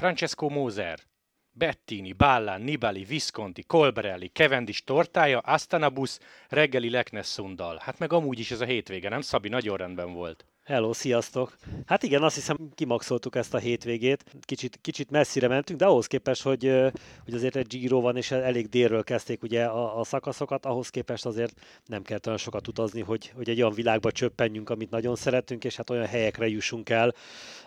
Francesco Moser, Bettini, Ballán, Nibali, Visconti, Colbrelli, Cavendish tortája, Astanabus, reggeli Leknessundal. Hát meg amúgy is ez a hétvége, nem Szabi? Nagyon rendben volt. Hello, sziasztok! Hát igen, azt hiszem kimaxoltuk ezt a hétvégét. Kicsit, kicsit messzire mentünk, de ahhoz képest, hogy, hogy azért egy Giro van, és elég délről kezdték ugye a, a szakaszokat, ahhoz képest azért nem kell olyan sokat utazni, hogy, hogy egy olyan világba csöppenjünk, amit nagyon szeretünk, és hát olyan helyekre jussunk el,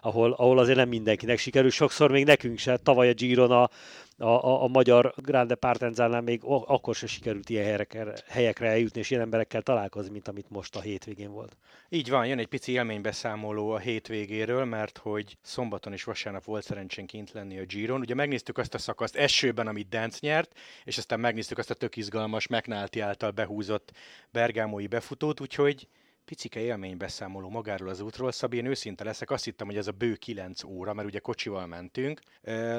ahol, ahol azért nem mindenkinek sikerül. Sokszor még nekünk se. Tavaly a Giron a, a, a, a magyar Grande Partenzánál még akkor sem sikerült ilyen helyekre, helyekre eljutni, és ilyen emberekkel találkozni, mint amit most a hétvégén volt. Így van, jön egy pici élménybeszámoló a hétvégéről, mert hogy szombaton és vasárnap volt szerencsénk kint lenni a Giron. Ugye megnéztük azt a szakaszt esőben, amit Dance nyert, és aztán megnéztük azt a tök izgalmas McNulty által behúzott bergámói befutót, úgyhogy picike élménybeszámoló magáról az útról. Szabi, én őszinte leszek, azt hittem, hogy ez a bő 9 óra, mert ugye kocsival mentünk.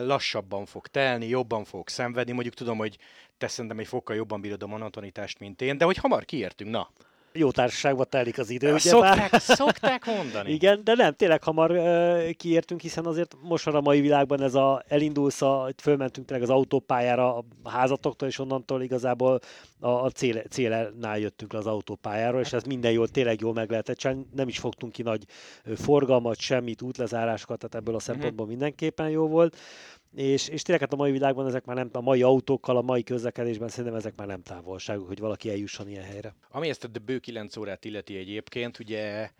Lassabban fog telni, jobban fog szenvedni. Mondjuk tudom, hogy te szerintem egy fokkal jobban bírod a monotonitást, mint én, de hogy hamar kiértünk, na jó társaságban telik az idő. Ugye szokták, bár... szokták mondani. Igen, de nem, tényleg hamar uh, kiértünk, hiszen azért most a mai világban ez a, elindulsz, a, fölmentünk tényleg az autópályára a házatoktól, és onnantól igazából a, a cél, célnál jöttünk le az autópályára, és ez minden jól, tényleg jól meg lehetett csinálni. Nem is fogtunk ki nagy forgalmat, semmit, útlezárásokat, tehát ebből a mhm. szempontból mindenképpen jó volt és, és tényleg hát a mai világban ezek már nem, a mai autókkal, a mai közlekedésben szerintem ezek már nem távolságok, hogy valaki eljusson ilyen helyre. Ami ezt a bő 9 órát illeti egyébként, ugye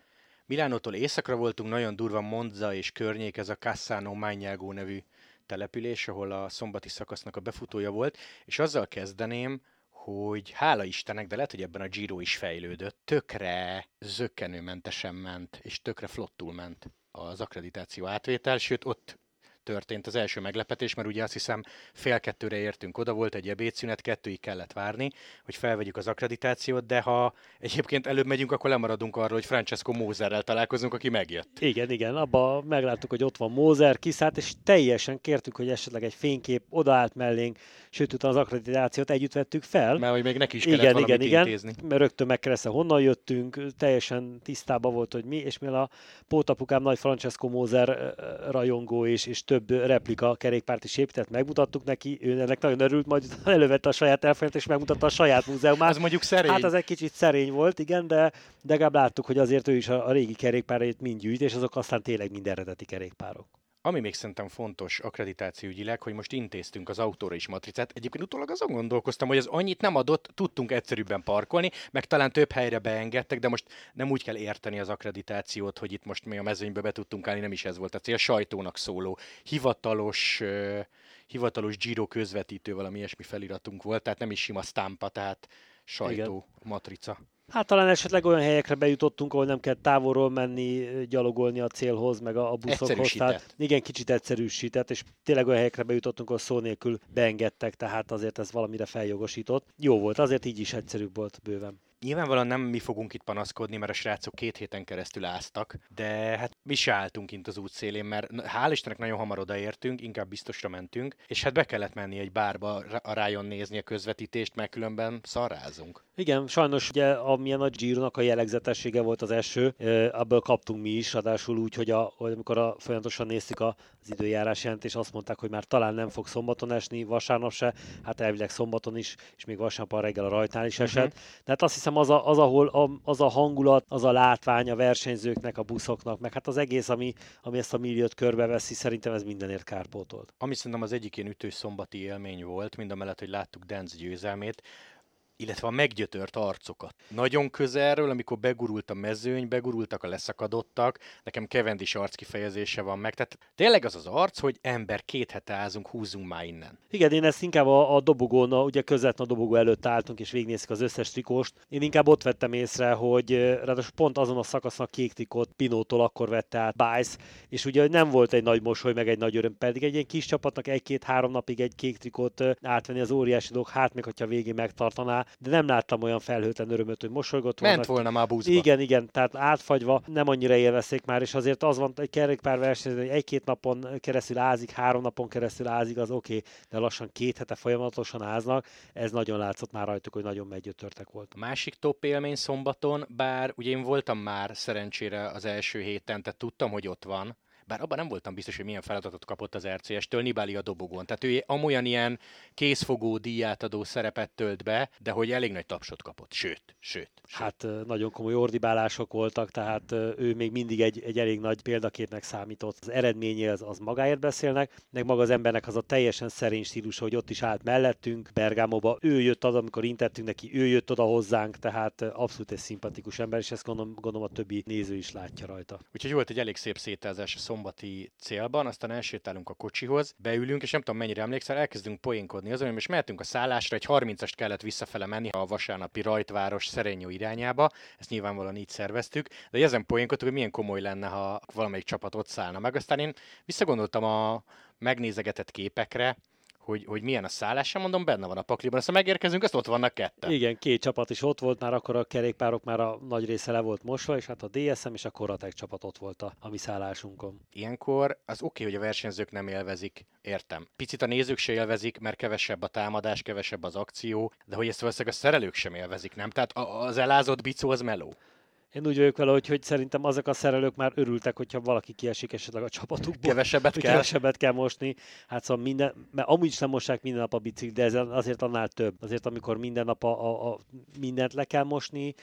Milánótól északra voltunk, nagyon durva Monza és környék, ez a Cassano Magnago nevű település, ahol a szombati szakasznak a befutója volt, és azzal kezdeném, hogy hála Istennek, de lehet, hogy ebben a Giro is fejlődött, tökre zökkenőmentesen ment, és tökre flottul ment az akkreditáció átvétel, sőt ott történt az első meglepetés, mert ugye azt hiszem fél kettőre értünk oda, volt egy ebédszünet, kettőig kellett várni, hogy felvegyük az akkreditációt, de ha egyébként előbb megyünk, akkor lemaradunk arról, hogy Francesco Mózerrel találkozunk, aki megjött. Igen, igen, abba megláttuk, hogy ott van Mózer, kiszállt, és teljesen kértük, hogy esetleg egy fénykép odaállt mellénk, sőt, utána az akkreditációt együtt vettük fel. Mert hogy még neki is kellett igen, igen, igen, intézni. mert rögtön megkereszte, honnan jöttünk, teljesen tisztában volt, hogy mi, és mivel a pótapukám nagy Francesco Mózer rajongó és, és több replika kerékpárt is épített, megmutattuk neki, ő ennek nagyon örült, majd elővette a saját elfolyamát és megmutatta a saját múzeumát. Ez mondjuk szerény. Hát az egy kicsit szerény volt, igen, de, de legalább láttuk, hogy azért ő is a, a régi kerékpárait mind gyűjt, és azok aztán tényleg mind eredeti kerékpárok. Ami még szerintem fontos ügyileg, hogy most intéztünk az autóra is matricát. Egyébként utólag azon gondolkoztam, hogy az annyit nem adott, tudtunk egyszerűbben parkolni, meg talán több helyre beengedtek, de most nem úgy kell érteni az akkreditációt, hogy itt most mi a mezőnybe be tudtunk állni, nem is ez volt a cél. Sajtónak szóló, hivatalos, uh, hivatalos Giro közvetítő, valami ilyesmi feliratunk volt, tehát nem is sima stampa, tehát sajtó, Igen. matrica. Hát talán esetleg olyan helyekre bejutottunk, ahol nem kell távolról menni, gyalogolni a célhoz, meg a, a buszokhoz. Tehát igen, kicsit egyszerűsített, és tényleg olyan helyekre bejutottunk, ahol szó nélkül beengedtek, tehát azért ez valamire feljogosított. Jó volt, azért így is egyszerűbb volt bőven. Nyilvánvalóan nem mi fogunk itt panaszkodni, mert a srácok két héten keresztül áztak, de hát mi se álltunk kint az útszélén, mert hál' Istennek nagyon hamar odaértünk, inkább biztosra mentünk, és hát be kellett menni egy bárba a rájon nézni a közvetítést, mert különben szarrázunk. Igen, sajnos ugye amilyen a giro a jellegzetessége volt az eső, abból kaptunk mi is, adásul úgy, hogy, a, hogy amikor a, folyamatosan néztük az időjárás jelentés, azt mondták, hogy már talán nem fog szombaton esni, vasárnap se, hát elvileg szombaton is, és még vasárnap a reggel a rajtnál is esett. Uh-huh. De hát azt hiszem az, a, az ahol a, az a hangulat, az a látvány a versenyzőknek, a buszoknak, meg hát az egész, ami, ami ezt a milliót körbeveszi, szerintem ez mindenért kárpótolt. Ami szerintem az egyik ilyen ütős szombati élmény volt, mind a mellett, hogy láttuk Dance győzelmét, illetve a meggyötört arcokat. Nagyon közelről, amikor begurult a mezőny, begurultak a leszakadottak, nekem kevendis arc kifejezése van meg. Tehát tényleg az az arc, hogy ember, két hete ázunk, húzzunk már innen. Igen, én ezt inkább a, a dobogón, ugye közvetlen a dobogó előtt álltunk, és végignéztük az összes trikóst. Én inkább ott vettem észre, hogy ráadásul pont azon a szakaszon a kék trikót Pinótól akkor vette át Bice, és ugye nem volt egy nagy mosoly, meg egy nagy öröm, pedig egy ilyen kis csapatnak egy-két-három napig egy kék trikót átvenni az óriási dolog, hát még hogyha végén megtartaná, de nem láttam olyan felhőtlen örömöt, hogy mosolygott volna. Ment volna már buszba. Igen, igen, tehát átfagyva nem annyira élvezték már, és azért az van egy kerékpár versenyző, hogy egy-két napon keresztül ázik, három napon keresztül ázik, az oké, okay, de lassan két hete folyamatosan áznak, ez nagyon látszott már rajtuk, hogy nagyon meggyötörtek volt. A másik top élmény szombaton, bár ugye én voltam már szerencsére az első héten, tehát tudtam, hogy ott van, bár abban nem voltam biztos, hogy milyen feladatot kapott az RCS-től, Nibali a dobogón. Tehát ő amolyan ilyen készfogó díját adó szerepet tölt be, de hogy elég nagy tapsot kapott. Sőt, sőt. sőt. Hát nagyon komoly ordibálások voltak, tehát ő még mindig egy, egy elég nagy példaképnek számított. Az eredménye az, az magáért beszélnek, meg maga az embernek az a teljesen szerény stílus, hogy ott is állt mellettünk, Bergámóba, ő jött oda, amikor intettünk neki, ő jött oda hozzánk, tehát abszolút egy szimpatikus ember, és ezt gondolom, gondolom a többi néző is látja rajta. Úgyhogy volt egy elég szép szétázás a szombati célban, aztán elsétálunk a kocsihoz, beülünk, és nem tudom mennyire emlékszel, elkezdünk poénkodni azon, hogy most mehetünk a szállásra, egy 30-ast kellett visszafele menni a vasárnapi rajtváros Szerenyó irányába, ezt nyilvánvalóan így szerveztük, de ezen poénkodtuk, hogy milyen komoly lenne, ha valamelyik csapat ott szállna meg. Aztán én visszagondoltam a megnézegetett képekre, hogy, hogy milyen a szállás, sem mondom, benne van a pakliban. Aztán megérkezünk, azt ott vannak ketten. Igen, két csapat is ott volt, már akkor a kerékpárok már a nagy része le volt mosva, és hát a DSM és a Koratek csapat ott volt a, a mi szállásunkon. Ilyenkor az oké, okay, hogy a versenyzők nem élvezik, értem. Picit a nézők se élvezik, mert kevesebb a támadás, kevesebb az akció, de hogy ezt valószínűleg a szerelők sem élvezik, nem? Tehát az elázott bicó az meló. Én úgy vagyok vele, hogy, hogy szerintem azok a szerelők már örültek, hogyha valaki kiesik esetleg a csapatukból. Kevesebbet kell. Kevesebbet kell mosni. Hát szóval minden, mert amúgy sem mossák minden nap a biciklit, de ez azért annál több. Azért amikor minden nap a, a, a mindent le kell mosni,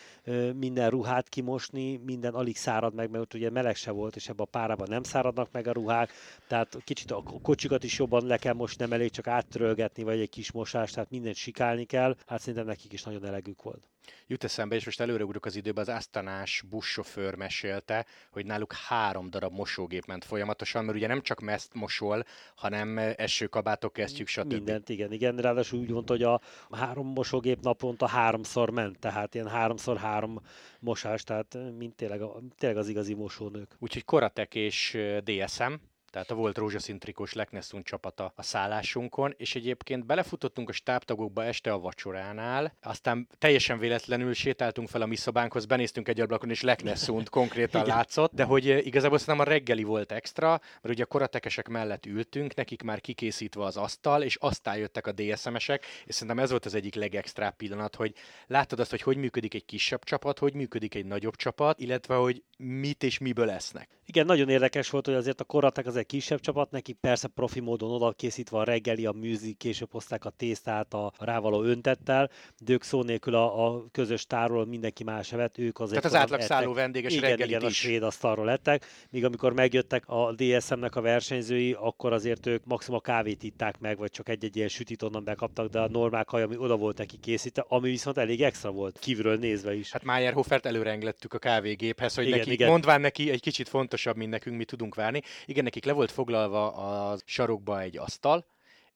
minden ruhát kimosni, minden alig szárad meg, mert ugye meleg se volt, és ebben a párában nem száradnak meg a ruhák, tehát kicsit a kocsikat is jobban le kell mosni, nem elég csak áttörölgetni, vagy egy kis mosás, tehát mindent sikálni kell. Hát szerintem nekik is nagyon elegük volt. Jut eszembe, és most előreugrok az időbe, az Asztanás buszsofőr mesélte, hogy náluk három darab mosógép ment folyamatosan, mert ugye nem csak meszt mosol, hanem esőkabátok, kesztyűk, stb. Mindent, igen, igen. Ráadásul úgy mondta, hogy a három mosógép naponta háromszor ment, tehát ilyen háromszor három mosás, tehát mint tényleg, tényleg az igazi mosónők. Úgyhogy Koratek és DSM, tehát a volt rózsaszín trikós Lekneszun csapata a szállásunkon, és egyébként belefutottunk a stábtagokba este a vacsoránál, aztán teljesen véletlenül sétáltunk fel a mi szobánkhoz, benéztünk egy ablakon, és Lekneszunt konkrétan látszott, de hogy eh, igazából szerintem a reggeli volt extra, mert ugye a koratekesek mellett ültünk, nekik már kikészítve az asztal, és aztán jöttek a DSM-esek, és szerintem ez volt az egyik legextrább pillanat, hogy láttad azt, hogy hogy működik egy kisebb csapat, hogy működik egy nagyobb csapat, illetve hogy mit és miből lesznek. Igen, nagyon érdekes volt, hogy azért a koratek az egy kisebb csapat, nekik persze profi módon oda készítve a reggeli, a műzik, később hozták a tésztát a rávaló öntettel, de ők szó nélkül a, a közös tárról mindenki más evett, ők azért... Tehát az átlag szálló vendéges igen, reggelit igen, is. a svéd asztalról lettek, míg amikor megjöttek a DSM-nek a versenyzői, akkor azért ők maximum a kávét itták meg, vagy csak egy-egy ilyen sütit onnan bekaptak, de a normál kaj, ami oda volt neki készítve, ami viszont elég extra volt, kívülről nézve is. Hát Mayerhofert előre engedtük a kávégéphez, hogy Igen, neki, igen. mondván neki egy kicsit fontosabb, mint nekünk mi tudunk várni. Igen, nekik le volt foglalva a sarokba egy asztal,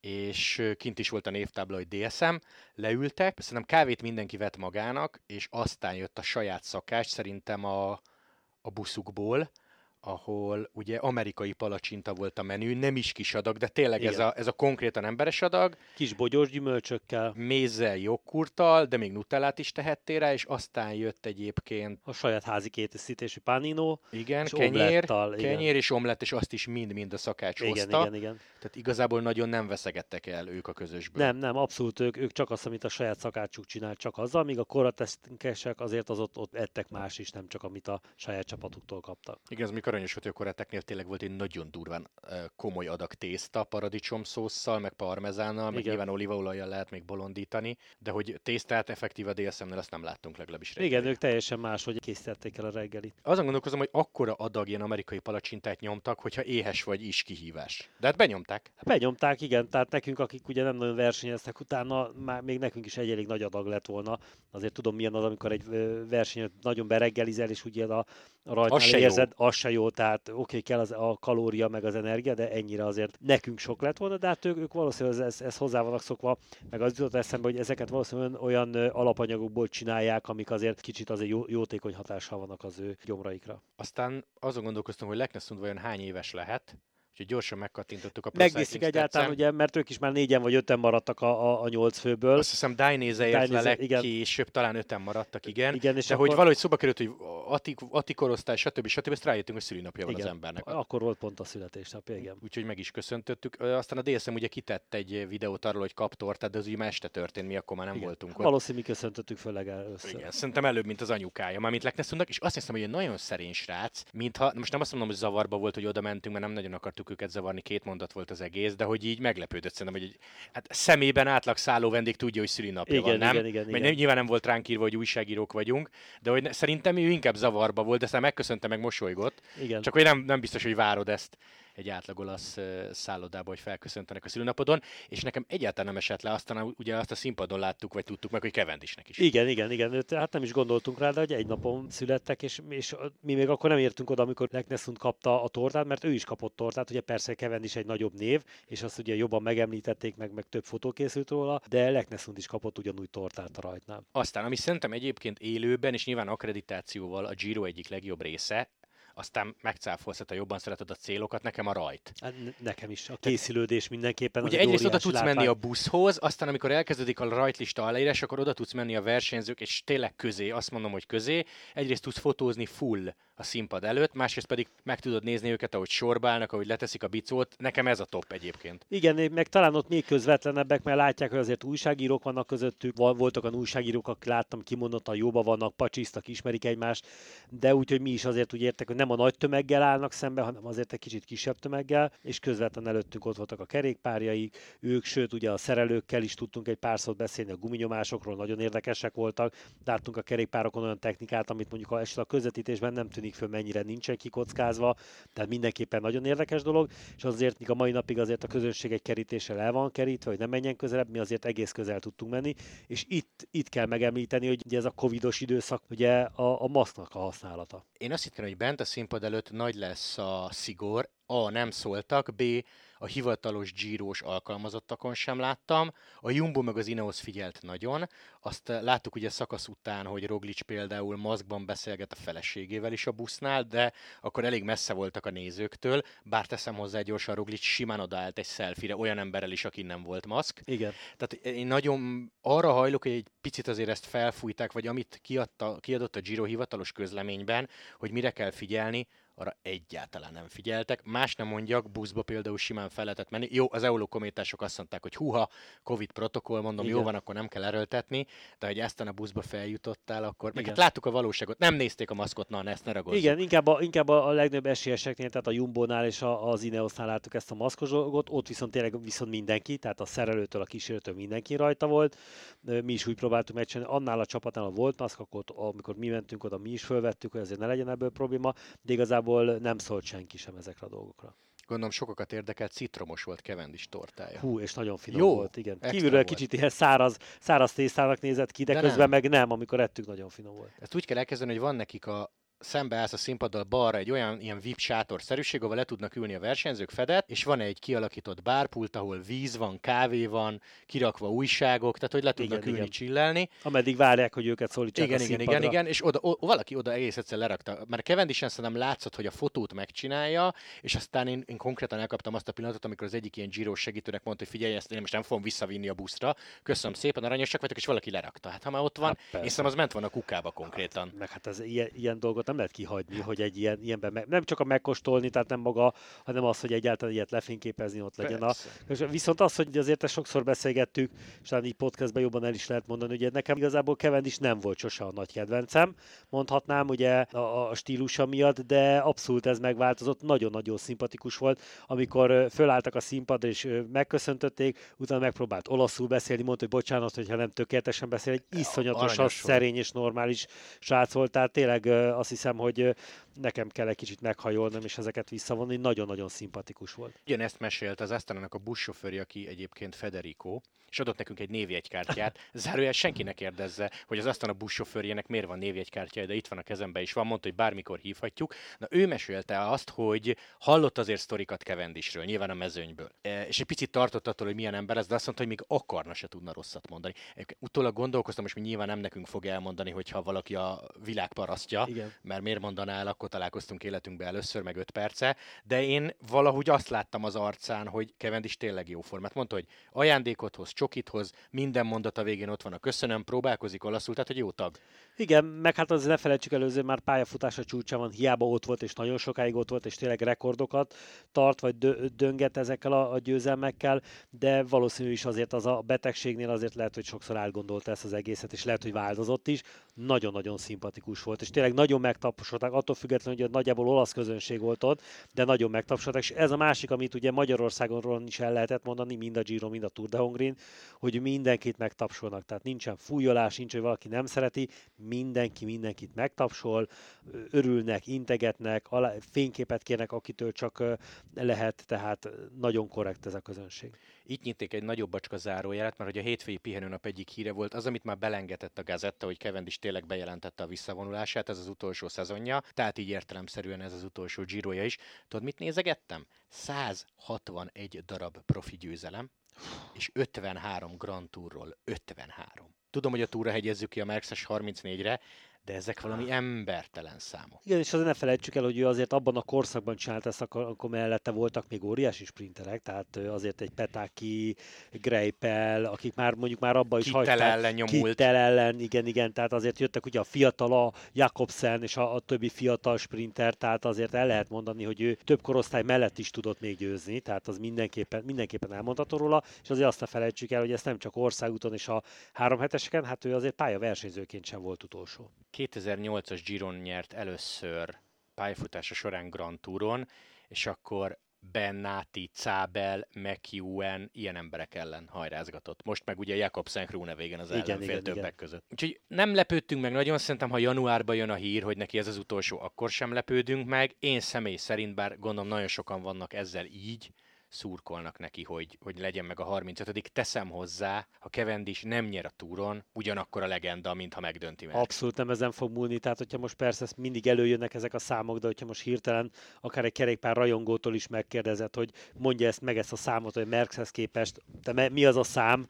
és kint is volt a névtábla, hogy DSM, leültek, szerintem kávét mindenki vett magának, és aztán jött a saját szakás, szerintem a, a buszukból, ahol ugye amerikai palacsinta volt a menü, nem is kis adag, de tényleg ez a, ez a konkrétan emberes adag, Kis bogyós gyümölcsökkel, mézzel, jogkurttal, de még nutellát is tehettél rá, és aztán jött egyébként, a saját házi készítésű panino, igen, És kenyér, igen. kenyér és omlett, és azt is mind-mind a szakács igen, hozta. igen, igen. Tehát igazából nagyon nem veszegettek el ők a közösből. Nem, nem, abszolút ők, ők csak azt, amit a saját szakácsuk csinált, csak azzal, míg a korateszkesek azért az ott, ott ettek más is, nem csak amit a saját csapatuktól kaptak. Igen, az mikor aranyos volt, hogy a koreteknél tényleg volt egy nagyon durván komoly adag tészta, paradicsom szósszal, meg parmezánnal, meg Igen. nyilván olívaolajjal lehet még bolondítani, de hogy tésztát effektív a DSM-nél azt nem láttunk legalábbis Igen, reggelig. ők teljesen más, hogy készítették el a reggelit. Azon gondolkozom, hogy akkora adag ilyen amerikai palacsintát nyomtak, hogyha éhes vagy is kihívás. De hát benyomták. Hát Benyomták, igen, tehát nekünk, akik ugye nem nagyon versenyeztek utána, már még nekünk is egy elég nagy adag lett volna. Azért tudom, milyen az, amikor egy ö, versenyen nagyon bereggelizel, és ugye a, a Az se jó. érzed, az se jó, tehát oké, okay, kell az, a kalória, meg az energia, de ennyire azért nekünk sok lett volna, de hát ők, ők valószínűleg ez, ez hozzá vannak szokva, meg az jutott eszembe, hogy ezeket valószínűleg olyan, alapanyagokból csinálják, amik azért kicsit azért jó, jótékony hatással vannak az ő gyomraikra. Aztán azon gondolkoztam, hogy Lekneszund vajon hány éves lehet, Úgyhogy gyorsan megkattintottuk a Cycling egyáltalán, ugye, mert ők is már négyen vagy öten maradtak a, a, a nyolc főből. Azt hiszem Dainese ért le igen. legkésőbb, talán öten maradtak, igen. Igen, és De akkor- hogy valahogy szóba került, hogy Ati, Ati korosztály, stb. stb. Ezt rájöttünk, hogy szülinapja van az Igen, embernek. Akkor volt pont a születésnapja, igen. Úgyhogy meg is köszöntöttük. Aztán a DSM ugye kitett egy videót arról, hogy kap tortát, de az ugye már este történt, mi akkor már nem igen. voltunk ott. Valószínű, mi köszöntöttük föl legelőször. Igen, szerintem előbb, mint az anyukája, mármint Lekneszundnak, és azt hiszem, hogy egy nagyon szerény srác, mintha, most nem azt mondom, hogy zavarba volt, hogy oda mentünk, mert nem nagyon akartuk őket zavarni, két mondat volt az egész, de hogy így meglepődött szerintem, hogy egy, hát szemében átlag szálló vendég tudja, hogy szülinapja Igen, van, nem? igen, igen, Mert igen. nyilván nem volt ránk írva, hogy újságírók vagyunk, de hogy szerintem ő inkább zavarba volt, de aztán megköszönte, meg mosolygott. Igen. Csak hogy nem, nem biztos, hogy várod ezt egy átlag olasz szállodába, hogy felköszöntenek a szülőnapodon, és nekem egyáltalán nem esett le, aztán ugye azt a színpadon láttuk, vagy tudtuk meg, hogy Kevendisnek is. Igen, igen, igen. Hát nem is gondoltunk rá, de hogy egy napon születtek, és, és mi még akkor nem értünk oda, amikor Leknessund kapta a tortát, mert ő is kapott tortát, ugye persze Kevin is egy nagyobb név, és azt ugye jobban megemlítették, meg, meg több fotó készült róla, de Leknessund is kapott ugyanúgy tortát a rajtnál. Aztán, ami szerintem egyébként élőben, és nyilván akkreditációval a Giro egyik legjobb része, aztán megcáfolsz, ha jobban szereted a célokat, nekem a rajt. Hát ne- Nekem is. A készülődés mindenképpen. Ugye egy egyrészt oda tudsz menni a látvány. buszhoz, aztán amikor elkezdődik a rajtlista aláírás, akkor oda tudsz menni a versenyzők, és tényleg közé, azt mondom, hogy közé. Egyrészt tudsz fotózni full a színpad előtt, másrészt pedig meg tudod nézni őket, ahogy sorba állnak, ahogy leteszik a bicót. Nekem ez a top egyébként. Igen, meg talán ott még közvetlenebbek, mert látják, hogy azért újságírók vannak közöttük, voltak olyan újságírók, akik láttam kimondottan jóba vannak, pacsisztak, ismerik egymást, de úgyhogy mi is azért úgy értek, hogy nem a nagy tömeggel állnak szembe, hanem azért egy kicsit kisebb tömeggel, és közvetlen előttünk ott voltak a kerékpárjaik, ők, sőt ugye a szerelőkkel is tudtunk egy pár szót beszélni, a guminyomásokról nagyon érdekesek voltak, láttunk a kerékpárokon olyan technikát, amit mondjuk a, esetleg a közvetítésben nem tűnik föl, mennyire nincsen kikockázva, tehát mindenképpen nagyon érdekes dolog, és azért míg a mai napig azért a közönség egy kerítéssel el van kerítve, hogy ne menjen közelebb, mi azért egész közel tudtunk menni, és itt, itt kell megemlíteni, hogy ugye ez a covidos időszak, ugye a, a maszknak a használata. Én azt hittem, hogy bent a színpad előtt nagy lesz a szigor. A. Nem szóltak, B. A hivatalos gyírós alkalmazottakon sem láttam. A Jumbo meg az Ineos figyelt nagyon. Azt eh, láttuk ugye szakasz után, hogy Roglic például maszkban beszélget a feleségével is a busznál, de akkor elég messze voltak a nézőktől. Bár teszem hozzá gyorsan, Roglic simán odaállt egy selfie olyan emberrel is, aki nem volt maszk. Igen. Tehát én nagyon arra hajlok, hogy egy picit azért ezt felfújták, vagy amit kiadta, kiadott a Giro hivatalos közleményben, hogy mire kell figyelni, arra egyáltalán nem figyeltek. Más nem mondjak, buszba például simán fel lehetett menni. Jó, az eolokométások azt mondták, hogy huha, Covid protokoll, mondom, Igen. jó van, akkor nem kell erőltetni, de hogy eztán a buszba feljutottál, akkor meg hát láttuk a valóságot, nem nézték a maszkot, na, ezt ne ragozzuk. Igen, inkább a, inkább a legnagyobb esélyeseknél, tehát a Jumbo-nál és a, az Ineosnál láttuk ezt a maszkos dolgot, ott viszont tényleg viszont mindenki, tehát a szerelőtől, a kísérőtől mindenki rajta volt. Mi is úgy próbáltuk megcsinálni, annál a csapatnál a volt maszk, akkor ott, amikor mi mentünk oda, mi is fölvettük, hogy azért ne legyen ebből probléma, de igazából nem szólt senki sem ezekre a dolgokra. Gondolom sokakat érdekelt, citromos volt Kevendis tortája. Hú, és nagyon finom Jó, volt, igen. Kívülről volt. kicsit ilyen száraz, száraz tésztának nézett ki, De de közben nem. meg nem, amikor ettük, nagyon finom volt. Ezt úgy kell elkezdeni, hogy van nekik a szembeállsz a színpaddal balra egy olyan ilyen VIP sátorszerűség, ahol le tudnak ülni a versenyzők fedett, és van egy kialakított bárpult, ahol víz van, kávé van, kirakva újságok, tehát hogy le tudnak Igen, ülni, igen. csillelni. Ameddig várják, hogy őket szólítsák Igen, a igen, igen, igen, és oda, o, valaki oda egész egyszer lerakta. Mert Cavendishen szerintem látszott, hogy a fotót megcsinálja, és aztán én, én konkrétan elkaptam azt a pillanatot, amikor az egyik ilyen Giro segítőnek mondta, hogy figyelj, ezt én most nem fogom visszavinni a buszra. Köszönöm szépen, aranyosak vagytok, és valaki lerakta. Hát ha már ott van, Hát én szerintem az ment volna a kukába konkrétan. Meg hát ez ilyen, ilyen dolgot nem lehet kihagyni, hogy egy ilyen, ilyenben meg, nem csak a megkóstolni, tehát nem maga, hanem az, hogy egyáltalán ilyet lefényképezni, ott legyen a, Persze. és viszont az, hogy azért ezt sokszor beszélgettük, és talán így podcastben jobban el is lehet mondani, hogy nekem igazából Cavendish nem volt sose a nagy kedvencem, mondhatnám ugye a, a stílusa miatt, de abszolút ez megváltozott, nagyon-nagyon szimpatikus volt, amikor fölálltak a színpadra és megköszöntötték, utána megpróbált olaszul beszélni, mondta, hogy bocsánat, hogyha nem tökéletesen beszél, egy iszonyatosan aranyos volt. szerény és normális srác volt, tehát tényleg azt hiszem, hogy nekem kell egy kicsit meghajolnom és ezeket visszavonni, nagyon-nagyon szimpatikus volt. Ugyanezt mesélt az Asztanának a buszsofőrje, aki egyébként Federico, és adott nekünk egy névjegykártyát. Zárójel senki ne kérdezze, hogy az Asztana buszsofőrjének miért van névjegykártyája, de itt van a kezemben is van, mondta, hogy bármikor hívhatjuk. Na ő mesélte azt, hogy hallott azért sztorikat Cavendishről, nyilván a mezőnyből. E, és egy picit tartott attól, hogy milyen ember ez, de azt mondta, hogy még akarna se tudna rosszat mondani. Utólag gondolkoztam, most mi nyilván nem nekünk fog elmondani, hogyha valaki a világ parasztja, Igen. Mert miért mondanál, akkor találkoztunk életünkben először, meg öt perce, de én valahogy azt láttam az arcán, hogy is tényleg jó formát. Mondta, hogy ajándékot hoz, csokit hoz, minden mondata végén ott van a köszönöm, próbálkozik olaszul, tehát hogy jó tag. Igen, meg hát azért ne felejtsük előző, már pályafutása csúcsa van, hiába ott volt, és nagyon sokáig ott volt, és tényleg rekordokat tart, vagy dönget ezekkel a, a győzelmekkel, de valószínű is azért az a betegségnél azért lehet, hogy sokszor átgondolta ezt az egészet, és lehet, hogy változott is. Nagyon-nagyon szimpatikus volt, és tényleg nagyon megtapsolták, attól függetlenül, hogy nagyjából olasz közönség volt ott, de nagyon megtapsolták, és ez a másik, amit ugye Magyarországonról is el lehetett mondani, mind a Giro, mind a Tour de Hongrin, hogy mindenkit megtapsolnak, tehát nincsen fújolás, nincs, hogy valaki nem szereti, mindenki mindenkit megtapsol, örülnek, integetnek, alá, fényképet kérnek, akitől csak lehet, tehát nagyon korrekt ez a közönség. Itt nyitték egy nagyobb bacska zárójelet, mert hogy a hétfői pihenőnap egyik híre volt az, amit már belengetett a gazetta, hogy is tényleg bejelentette a visszavonulását, ez az utolsó szezonja, tehát így értelemszerűen ez az utolsó Giroja is. Tudod, mit nézegettem? 161 darab profi győzelem, és 53 Grand Tourról 53. Tudom, hogy a túra hegyezzük ki a Mercedes 34-re, de ezek valami embertelen számok. Igen, és azért ne felejtsük el, hogy ő azért abban a korszakban csinált ezt, akkor mellette voltak még óriási sprinterek, tehát azért egy Petáki, Greipel, akik már mondjuk már abban is Kittel hagyták. ellen nyomult. Kittel ellen, igen, igen, tehát azért jöttek ugye a fiatal, a Jakobsen és a, a többi fiatal sprinter, tehát azért el lehet mondani, hogy ő több korosztály mellett is tudott még győzni, tehát az mindenképpen, mindenképpen elmondható róla, és azért azt ne felejtsük el, hogy ez nem csak országúton és a három heteseken, hát ő azért pályaversenyzőként sem volt utolsó. 2008-as Giron nyert először pályafutása során Grand Touron, és akkor Bennati, Cábel, McEwen, ilyen emberek ellen hajrázgatott. Most meg ugye Jakobsen Krone végén az igen, ellenfél igen, többek igen. között. Úgyhogy nem lepődtünk meg nagyon, szerintem ha januárban jön a hír, hogy neki ez az utolsó, akkor sem lepődünk meg. Én személy szerint, bár gondolom nagyon sokan vannak ezzel így, szurkolnak neki, hogy, hogy legyen meg a 35 Teszem hozzá, ha Cavendish nem nyer a túron, ugyanakkor a legenda, mintha megdönti meg. Abszolút nem ezen fog múlni, tehát hogyha most persze mindig előjönnek ezek a számok, de hogyha most hirtelen akár egy kerékpár rajongótól is megkérdezett, hogy mondja ezt meg ezt a számot, hogy Merckxhez képest, te mi az a szám,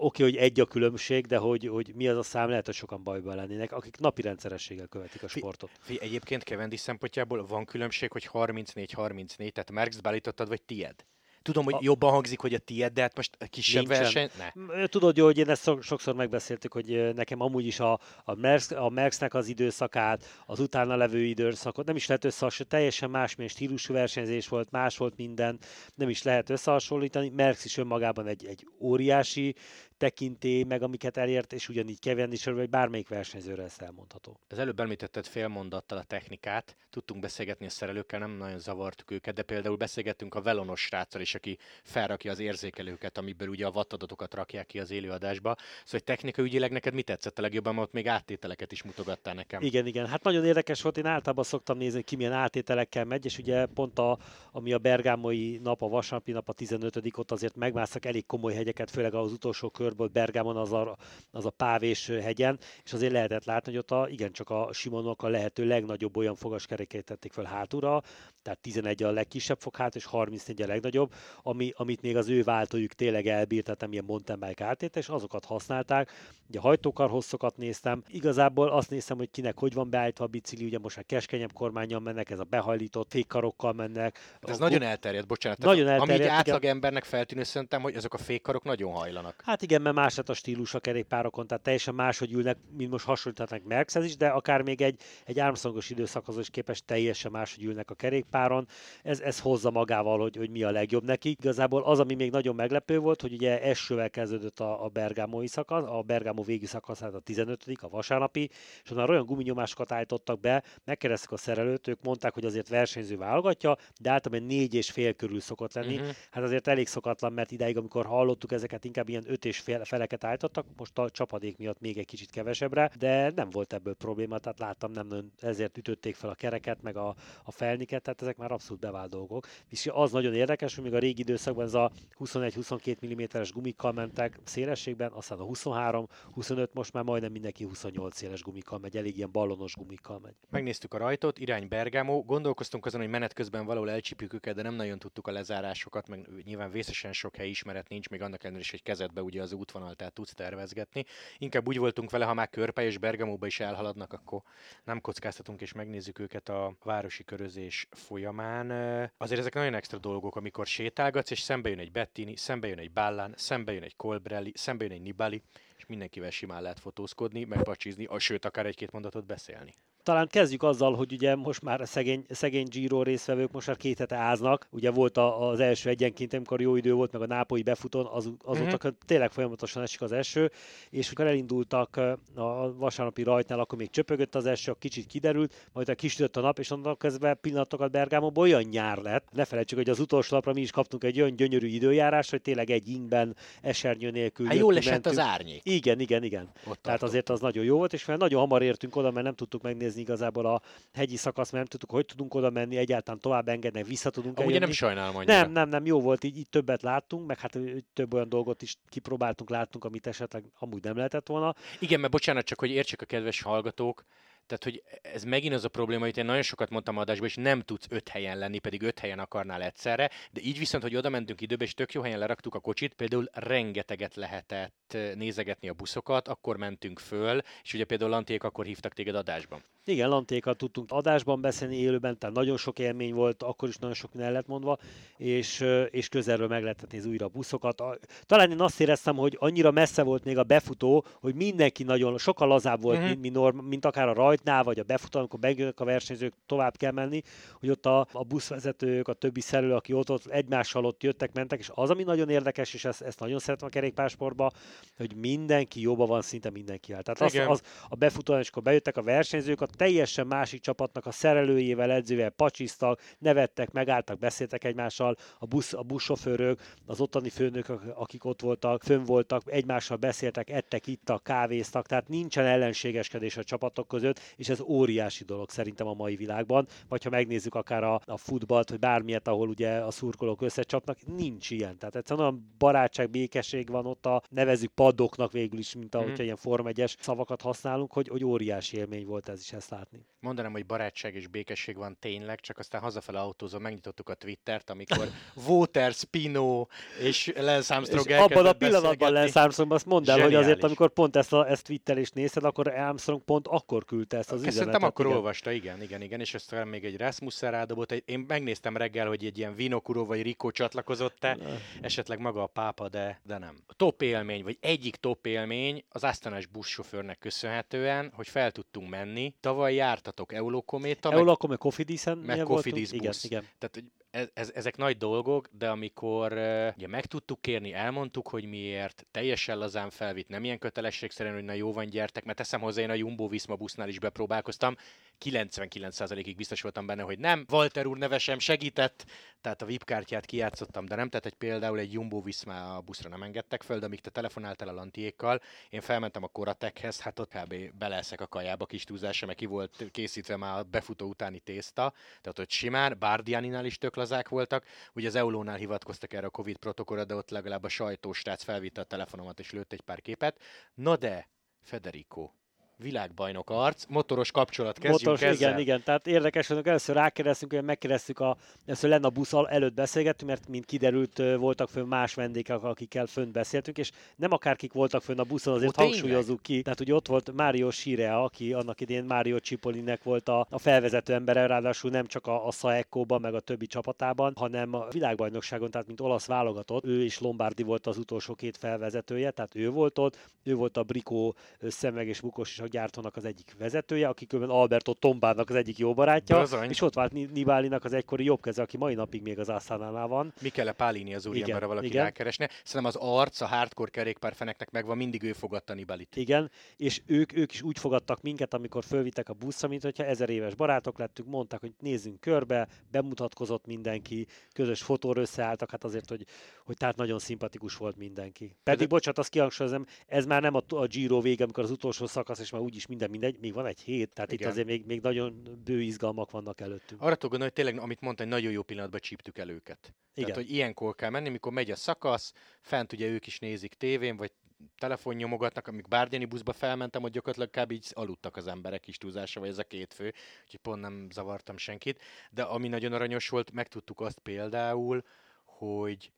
oké, hogy egy a különbség, de hogy, hogy mi az a szám, lehet, hogy sokan bajban lennének, akik napi rendszerességgel követik a sportot. Fi, fi, egyébként Cavendish szempontjából van különbség, hogy 34-34, tehát Merckx beállítottad, vagy tied? Tudom, hogy a... jobban hangzik, hogy a tiéd, de hát most a kisebb Nincsen. verseny... Ne. Tudod, jó, hogy én ezt sokszor megbeszéltük, hogy nekem amúgy is a, a, Merckx, a Merckxnek az időszakát, az utána levő időszakot nem is lehet összehasonlítani, teljesen másmilyen stílusú versenyzés volt, más volt minden, nem is lehet összehasonlítani. Merckx is önmagában egy, egy óriási tekintély, meg amiket elért, és ugyanígy Kevin is, vagy bármelyik versenyzőre ezt elmondható. Az előbb említetted fél mondattal a technikát, tudtunk beszélgetni a szerelőkkel, nem nagyon zavartuk őket, de például beszélgettünk a Velonos sráccal is, aki felrakja az érzékelőket, amiből ugye a wattadatokat rakják ki az élőadásba. Szóval hogy ügyileg neked mi tetszett a legjobban, mert ott még áttételeket is mutogattál nekem. Igen, igen. Hát nagyon érdekes volt, én általában szoktam nézni, ki milyen áttételekkel megy, és ugye pont a, ami a bergámoi nap, a vasárnapi nap, a 15 ott azért megmásztak elég komoly hegyeket, főleg az utolsó kör volt Bergámon, az a, az a Pávés hegyen, és azért lehetett látni, hogy ott a, igencsak a Simonok a lehető legnagyobb olyan fogaskerékét tették fel hátulra, tehát 11 a legkisebb foghát, és 34 a legnagyobb, ami, amit még az ő váltójuk tényleg elbírt, tehát ilyen mountain bike átét, és azokat használták. Ugye hajtókar hosszokat néztem, igazából azt néztem, hogy kinek hogy van beállítva a bicikli, ugye most már keskenyebb kormányon mennek, ez a behajlított fékkarokkal mennek. Hát ez a, nagyon elterjedt, bocsánat. Nagyon elterjedt, ami egy átlag embernek feltűnő, szerintem, hogy ezek a fékkarok nagyon hajlanak. Hát igen, mert más lett a stílus a kerékpárokon, tehát teljesen máshogy ülnek, mint most hasonlítanak Merckxhez is, de akár még egy, egy Armstrongos időszakhoz is képest teljesen máshogy ülnek a kerékpáron. Ez, ez hozza magával, hogy, hogy mi a legjobb neki. Igazából az, ami még nagyon meglepő volt, hogy ugye esővel kezdődött a, a Bergámoi szakasz, a Bergamo végi szakasz, hát a 15 a vasárnapi, és már olyan guminyomásokat állítottak be, megkérdeztek a szerelőt, ők mondták, hogy azért versenyző válogatja, de általában négy és fél körül szokott lenni. Uh-huh. Hát azért elég szokatlan, mert ideig, amikor hallottuk ezeket, inkább ilyen öt és fél, feleket állítottak, most a csapadék miatt még egy kicsit kevesebbre, de nem volt ebből probléma, tehát láttam, nem ezért ütötték fel a kereket, meg a, a felniket, tehát ezek már abszolút bevált dolgok. És az nagyon érdekes, hogy még a régi időszakban ez a 21-22 mm-es gumikkal mentek szélességben, aztán a 23, 25, most már majdnem mindenki 28 széles gumikkal megy, elég ilyen ballonos gumikkal megy. Megnéztük a rajtot, irány Bergamo, gondolkoztunk azon, hogy menet közben valahol elcsípjük őket, de nem nagyon tudtuk a lezárásokat, meg nyilván vészesen sok hely ismeret nincs, még annak ellenére is, hogy kezedbe ugye az útvonal, tehát tudsz tervezgetni. Inkább úgy voltunk vele, ha már Körpe és Bergamóba is elhaladnak, akkor nem kockáztatunk és megnézzük őket a városi körözés folyamán. Azért ezek nagyon extra dolgok, amikor sétálgatsz, és szembe jön egy Bettini, szembe jön egy Ballán, szembe jön egy Colbrelli, szembe jön egy Nibali, és mindenkivel simán lehet fotózkodni, meg pacsizni, sőt, akár egy-két mondatot beszélni. Talán kezdjük azzal, hogy ugye most már a szegény, szegény Giro részvevők most már két hete áznak. Ugye volt a, az első egyenként, amikor jó idő volt, meg a nápolyi befutón, az, azóta uh-huh. tényleg folyamatosan esik az eső, és amikor elindultak a vasárnapi rajtnál, akkor még csöpögött az eső, kicsit kiderült, majd a kisütött a nap, és annak közben pillanatokat Bergámon olyan nyár lett. Ne felejtsük, hogy az utolsó napra mi is kaptunk egy olyan gyönyörű időjárás, hogy tényleg egy ingben, esernyő nélkül. Hát jól esett az árnyék. Igen, igen, igen. Ott Tehát azért az nagyon jó volt, és mert nagyon hamar értünk oda, mert nem tudtuk megnézni megnézni igazából a hegyi szakasz, mert nem tudtuk, hogy tudunk oda menni, egyáltalán tovább engedni, vissza tudunk Ugye nem sajnálom annyira. Nem, nem, nem, jó volt, így, így többet láttunk, meg hát több olyan dolgot is kipróbáltunk, láttunk, amit esetleg amúgy nem lehetett volna. Igen, mert bocsánat, csak hogy értsék a kedves hallgatók, tehát, hogy ez megint az a probléma, hogy én nagyon sokat mondtam adásban, és nem tudsz öt helyen lenni, pedig öt helyen akarnál egyszerre, de így viszont, hogy oda mentünk időbe, és tök jó helyen leraktuk a kocsit, például rengeteget lehetett nézegetni a buszokat, akkor mentünk föl, és ugye például Lantiék akkor hívtak téged adásban. Igen, Lantékat tudtunk adásban beszélni élőben, tehát nagyon sok élmény volt, akkor is nagyon sok minden lett mondva, és, és közelről meg lehetett nézni újra a buszokat. Talán én azt éreztem, hogy annyira messze volt még a befutó, hogy mindenki nagyon, sokkal lazább volt, uh-huh. mint, mint, norm, mint akár a rajtnál, vagy a befutó, amikor megjönnek a versenyzők, tovább kell menni, hogy ott a, a buszvezetők, a többi szerelő, aki ott, ott egymással ott jöttek, mentek, és az, ami nagyon érdekes, és ezt, ezt nagyon szeretem a kerékpársportba, hogy mindenki jobban van szinte mindenkivel. Tehát az, az, a befutón, és akkor bejöttek a versenyzők, a teljesen másik csapatnak a szerelőjével, edzővel pacsiztak, nevettek, megálltak, beszéltek egymással, a, busz, a buszsofőrök, az ottani főnökök, akik ott voltak, fönn voltak, egymással beszéltek, ettek, ittak, kávéztak, tehát nincsen ellenségeskedés a csapatok között, és ez óriási dolog szerintem a mai világban. Vagy ha megnézzük akár a, a futballt, vagy bármilyet, ahol ugye a szurkolók összecsapnak, nincs ilyen. Tehát egyszerűen olyan barátság, békesség van ott a nevezük padoknak végül is, mint ahogy mm. ilyen Form szavakat használunk, hogy, hogy óriási élmény volt ez is ezt látni. Mondanám, hogy barátság és békesség van tényleg, csak aztán hazafele autózó megnyitottuk a Twittert, amikor Water, Spino és Lance Armstrong és abban a pillanatban Lance Armstrong azt mondd el, hogy azért, amikor pont ezt, a, ezt Twitterést nézted, akkor Armstrong pont akkor küldte ezt az üzenetet. Szerintem akkor igen. olvasta, igen, igen, igen, és aztán még egy Rasmussen rádobott. Én megnéztem reggel, hogy egy ilyen Vinokuro vagy Rico csatlakozott-e, esetleg maga a pápa, de, de nem. A top élmény, vagy egyik top élmény az Astanás buszsofőrnek köszönhetően, hogy fel tudtunk menni. Tavaly jártatok Eurokométa, Eurokométa, Kofidisen, meg Kofidis igen, igen. Tehát, ez, ez, ezek nagy dolgok, de amikor ugye meg tudtuk kérni, elmondtuk, hogy miért, teljesen lazán felvitt, nem ilyen kötelességszerűen, hogy na jó van, gyertek, mert teszem hozzá, én a Jumbo Visma busznál is bepróbálkoztam, 99%-ig biztos voltam benne, hogy nem. Walter úr nevesem segített, tehát a VIP kártyát kijátszottam, de nem. Tehát egy például egy Jumbo Visma a buszra nem engedtek föl, de amíg te telefonáltál a Lantiékkal, én felmentem a Koratekhez, hát ott kb. beleszek a kajába kis túlzása, mert ki volt készítve már a befutó utáni tészta, tehát ott simán, Bárdiáninál is tök lazák voltak. Ugye az Eulónál hivatkoztak erre a Covid protokollra, de ott legalább a sajtósrác felvitte a telefonomat és lőtt egy pár képet. Na de, Federico, világbajnok arc, motoros kapcsolat kezdjünk motoros, ezzel. Igen, igen, tehát érdekes, hogy először rákérdeztünk, hogy megkérdeztük, a, először lenne a busz előtt beszélgettünk, mert mint kiderült, voltak fönn más vendégek, akikkel fönn beszéltünk, és nem akárkik voltak fönn a buszon, azért Ó, hangsúlyozzuk ki. Tehát ugye ott volt Mário Sire, aki annak idén Mário Cipolinek volt a, a felvezető embere, ráadásul nem csak a, a Saeco-ban, meg a többi csapatában, hanem a világbajnokságon, tehát mint olasz válogatott, ő is Lombardi volt az utolsó két felvezetője, tehát ő volt ott, ő volt a Brikó szemeg és bukos és gyártónak az egyik vezetője, aki külön Alberto Tombának az egyik jó barátja, Bizony. és ott vált Nibálinak az egykori jobb keze, aki mai napig még az Asztánánál van. Mikele Pálini az úriemberre valaki igen. rákeresne. Szerintem az arc, a hardcore kerékpárfeneknek megvan, mindig ő fogadta Nibalit. Igen, és ők, ők is úgy fogadtak minket, amikor fölvittek a buszra, mint hogyha ezer éves barátok lettünk, mondták, hogy nézzünk körbe, bemutatkozott mindenki, közös fotóra összeálltak, hát azért, hogy, hogy tehát nagyon szimpatikus volt mindenki. Pedig, De... bocsánat, azt kihangsúlyozom, ez már nem a, a Giro vége, amikor az utolsó szakasz, és már úgyis minden mindegy, még van egy hét, tehát Igen. itt azért még, még nagyon bő izgalmak vannak előttünk. Arra tudok hogy tényleg, amit mondta, hogy nagyon jó pillanatban csíptük el őket. Igen. Tehát, hogy ilyenkor kell menni, mikor megy a szakasz, fent ugye ők is nézik tévén, vagy telefon nyomogatnak, amíg Bárdéni buszba felmentem, hogy gyakorlatilag kb. így aludtak az emberek kis túlzása, vagy ez a két fő, úgyhogy pont nem zavartam senkit. De ami nagyon aranyos volt, megtudtuk azt például, hogy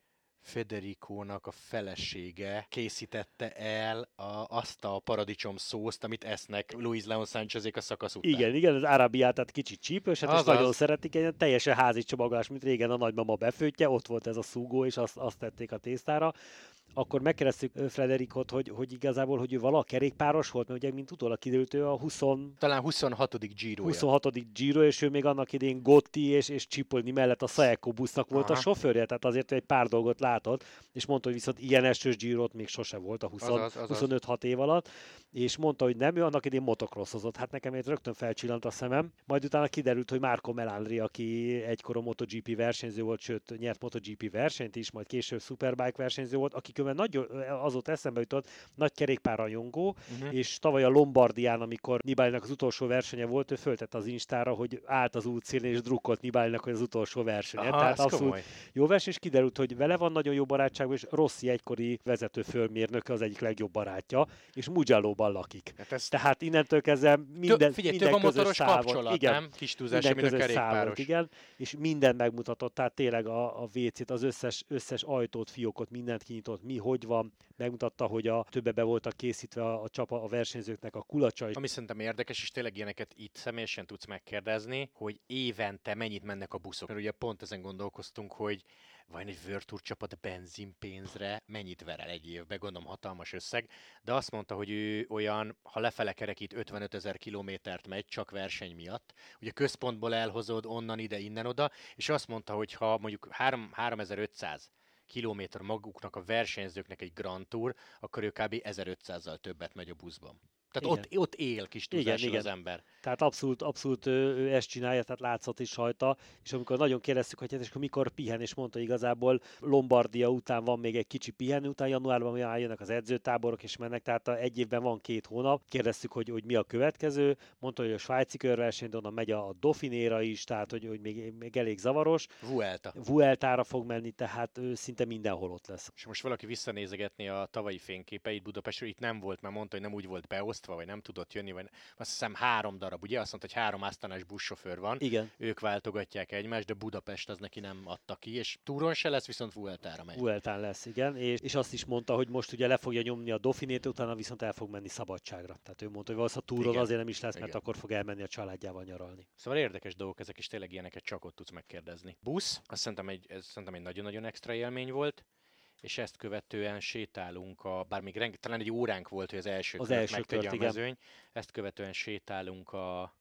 Federikónak a felesége készítette el a, azt a paradicsom szószt, amit esznek Luis Leon Sánchezék a szakasz után. Igen, igen, az Arábiát, tehát kicsit csípős, hát és Azaz. nagyon szeretik, egy teljesen házi csomagolás, mint régen a nagymama befőtje, ott volt ez a szúgó, és azt, azt tették a tésztára. Akkor megkérdeztük Frederikot, hogy, hogy igazából, hogy ő vala kerékpáros volt, mert ugye, mint utólag kiderült, ő a 20, Talán 26. giro 26. Giro, és ő még annak idén Gotti és, és Csipolni mellett a Saeco busznak volt Aha. a sofőrje, tehát azért egy pár dolgot látott, és mondta, hogy viszont ilyen esős Girot még sose volt a 20, Azaz, azaz. 25-6 év alatt, és mondta, hogy nem, ő annak idén motocrossozott. Hát nekem egy rögtön felcsillant a szemem, majd utána kiderült, hogy Marco Melandri, aki egykor a MotoGP versenyző volt, sőt nyert MotoGP versenyt is, majd később Superbike versenyző volt, aki különben nagy, azóta eszembe jutott, nagy kerékpárrajongó, Uh-huh. és tavaly a Lombardián, amikor Nibalinak az utolsó versenye volt, ő föltette az Instára, hogy állt az útszélén és drukkolt Nibalinak, hogy az utolsó versenye. Aha, Tehát abszolút komoly. jó verseny, és kiderült, hogy vele van nagyon jó barátságban, és Rossi egykori vezető fölmérnöke az egyik legjobb barátja, és Mugello-ban lakik. Hát ez Tehát innentől kezdve minden, Tö- figyelj, minden több a motoros szál volt. kapcsolat, igen, nem? Kis túlzás, minden mint a kerékpáros. igen, és mindent megmutatott, tehát tényleg a, a WC-t, az összes, összes ajtót, fiókot, mindent kinyitott, mi, hogy van, megmutatta, hogy a többe be voltak készítve a, a csapa, a versenyzőknek a kulacsa, és Ami szerintem érdekes, és tényleg ilyeneket itt személyesen tudsz megkérdezni, hogy évente mennyit mennek a buszok. Mert ugye pont ezen gondolkoztunk, hogy vajon egy Tour csapat benzinpénzre mennyit ver el egy évbe, gondolom hatalmas összeg, de azt mondta, hogy ő olyan, ha lefele kerekít 55 ezer kilométert megy csak verseny miatt, ugye központból elhozod onnan ide, innen oda, és azt mondta, hogy ha mondjuk 3, 3500 kilométer maguknak a versenyzőknek egy Grand Tour, akkor ő kb. 1500-zal többet megy a buszban. Tehát Igen. ott, ott él kis Igen, az ember. Tehát abszolút, abszolút ő, ő ezt csinálja, tehát látszott is rajta, és amikor nagyon kérdeztük, hogy hát és akkor mikor pihen, és mondta igazából Lombardia után van még egy kicsi pihenő, után januárban már jönnek az edzőtáborok, és mennek, tehát a egy évben van két hónap. Kérdeztük, hogy, hogy mi a következő, mondta, hogy a svájci körverseny, de onnan megy a Dauphinéra is, tehát hogy, hogy még, még elég zavaros. Vuelta. Vueltára fog menni, tehát ő szinte mindenhol ott lesz. És most valaki visszanézegetni a tavalyi fényképeit Budapestről, itt nem volt, mert mondta, hogy nem úgy volt beosztva, vagy nem tudott jönni, vagy azt hiszem három darab, ugye? Azt mondta, hogy három asztanás buszsofőr van, Igen, ők váltogatják egymást, de Budapest az neki nem adta ki, és túron se lesz, viszont Vueltára megy. Vueltán lesz, igen, és, és azt is mondta, hogy most ugye le fogja nyomni a Dauphinét, utána viszont el fog menni szabadságra. Tehát ő mondta, hogy valószínűleg túron Igen, azért nem is lesz, mert igen. akkor fog elmenni a családjával nyaralni. Szóval érdekes dolgok ezek, és tényleg ilyeneket csak ott tudsz megkérdezni. Busz, azt szerintem egy, ez szerintem egy nagyon-nagyon extra élmény volt, és ezt követően sétálunk, a, bár még renge, talán egy óránk volt, hogy az első Az első megtegye kört, a igen. mezőny, ezt követően sétálunk a,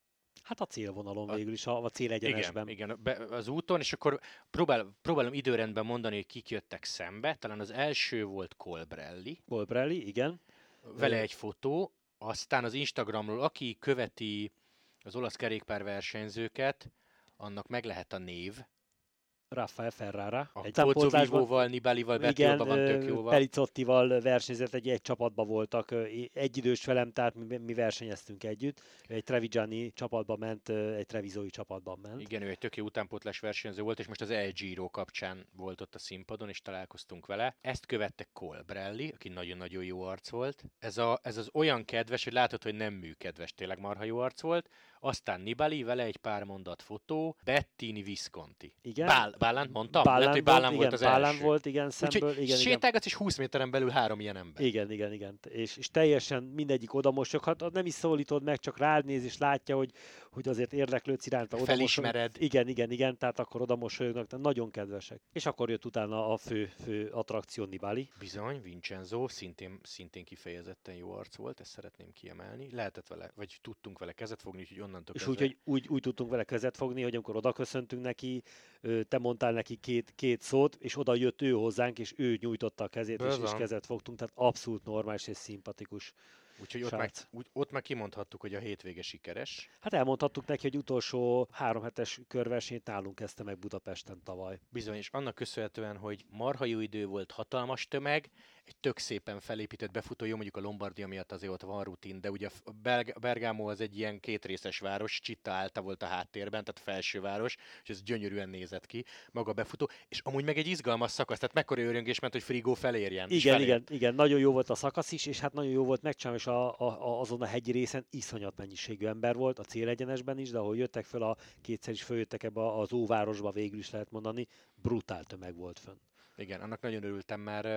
Hát a célvonalon A- végül is, a, a célegyenesben. Igen, igen be, az úton, és akkor próbál, próbálom időrendben mondani, hogy kik jöttek szembe. Talán az első volt Colbrelli, Colbrelli, igen. vele egy fotó, aztán az Instagramról, aki követi az olasz kerékpárversenyzőket, annak meg lehet a név. Rafael Ferrara. A egy Vivóval, Nibalival, Igen, van tök jóval. Pelicottival versenyzett, egy, egy csapatban voltak, egy idős velem, tehát mi, mi versenyeztünk együtt. Egy Trevigiani csapatban ment, egy Trevizói csapatban ment. Igen, ő egy tök jó utánpótlás versenyző volt, és most az El Giro kapcsán volt ott a színpadon, és találkoztunk vele. Ezt követte Colbrelli, aki nagyon-nagyon jó arc volt. Ez, a, ez az olyan kedves, hogy látod, hogy nem műkedves, tényleg marha jó arc volt. Aztán Nibali, vele egy pár mondat fotó, Bettini Visconti. Igen. Bál, Bálán mondtam? Bálán Lehet, hogy Bálán volt, igen, az Bálán első. volt, igen, szemből. Úgyhogy igen, sétálgatsz, és 20 méteren belül három ilyen ember. Igen, igen, igen. És, és teljesen mindegyik odamosok, hát nem is szólítod meg, csak rád néz, és látja, hogy, hogy azért érdeklődsz iránta. Felismered. Igen, igen, igen, tehát akkor odamosolyognak, tehát nagyon kedvesek. És akkor jött utána a fő, fő attrakció Nibali. Bizony, Vincenzo szintén, szintén kifejezetten jó arc volt, ezt szeretném kiemelni. Lehetett vele, vagy tudtunk vele kezet fogni, úgyhogy onnantól És úgy, hogy úgy, úgy tudtunk vele kezet fogni, hogy amikor oda köszöntünk neki, te mondtál neki két, két szót, és oda jött ő hozzánk, és ő nyújtotta a kezét, és, és kezet fogtunk, tehát abszolút normális és szimpatikus. Úgyhogy ott srác. úgy, ott meg kimondhattuk, hogy a hétvége sikeres. Hát elmondhattuk neki, hogy utolsó három hetes körversenyt nálunk kezdte meg Budapesten tavaly. Bizony, és annak köszönhetően, hogy marha jó idő volt, hatalmas tömeg, egy tök szépen felépített befutó, jó mondjuk a Lombardia miatt azért ott van rutin, de ugye Bergamo az egy ilyen kétrészes város, Csitta által volt a háttérben, tehát felsőváros, és ez gyönyörűen nézett ki, maga a befutó, és amúgy meg egy izgalmas szakasz, tehát mekkora öröngés ment, hogy Frigó felérjen. Igen, felért. igen, igen, nagyon jó volt a szakasz is, és hát nagyon jó volt megcsinálni, és a, a, a, azon a hegyi részen iszonyat mennyiségű ember volt, a célegyenesben is, de ahol jöttek fel, a kétszer is följöttek ebbe az óvárosba, végül is lehet mondani, brutál tömeg volt fönn. Igen, annak nagyon örültem, mert,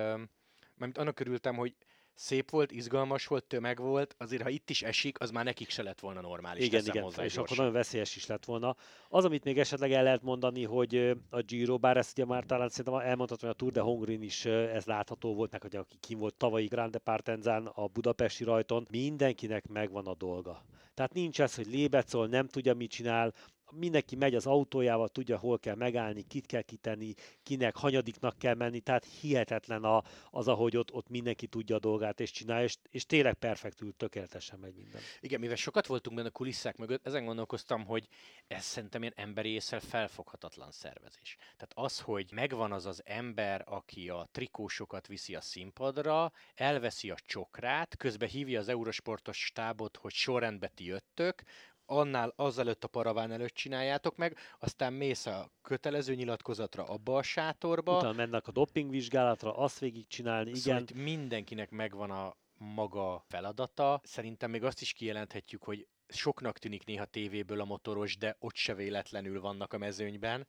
mert annak örültem, hogy szép volt, izgalmas volt, tömeg volt, azért ha itt is esik, az már nekik se lett volna normális. igen, igen, hozzá és gyorsan. akkor nagyon veszélyes is lett volna. Az, amit még esetleg el lehet mondani, hogy a Giro, bár ezt ugye már talán szerintem elmondhatom, hogy a Tour de Hongrin is ez látható volt, meg hogy aki kim volt tavalyi Grande Partenzán a budapesti rajton, mindenkinek megvan a dolga. Tehát nincs ez, hogy lébecol, nem tudja, mit csinál, mindenki megy az autójával, tudja, hol kell megállni, kit kell kitenni, kinek hanyadiknak kell menni, tehát hihetetlen a, az, ahogy ott, ott mindenki tudja a dolgát és csinálja, és, és tényleg perfektül, tökéletesen megy minden. Igen, mivel sokat voltunk benne a kulisszák mögött, ezen gondolkoztam, hogy ez szerintem ilyen emberi észre felfoghatatlan szervezés. Tehát az, hogy megvan az az ember, aki a trikósokat viszi a színpadra, elveszi a csokrát, közben hívja az Eurosportos stábot, hogy sorrendbe ti jöttök, annál azelőtt a paraván előtt csináljátok meg, aztán mész a kötelező nyilatkozatra abba a sátorba. Utána mennek a dopingvizsgálatra, azt végigcsinálni, igen. Szóval itt mindenkinek megvan a maga feladata. Szerintem még azt is kijelenthetjük, hogy soknak tűnik néha tévéből a motoros, de ott se véletlenül vannak a mezőnyben.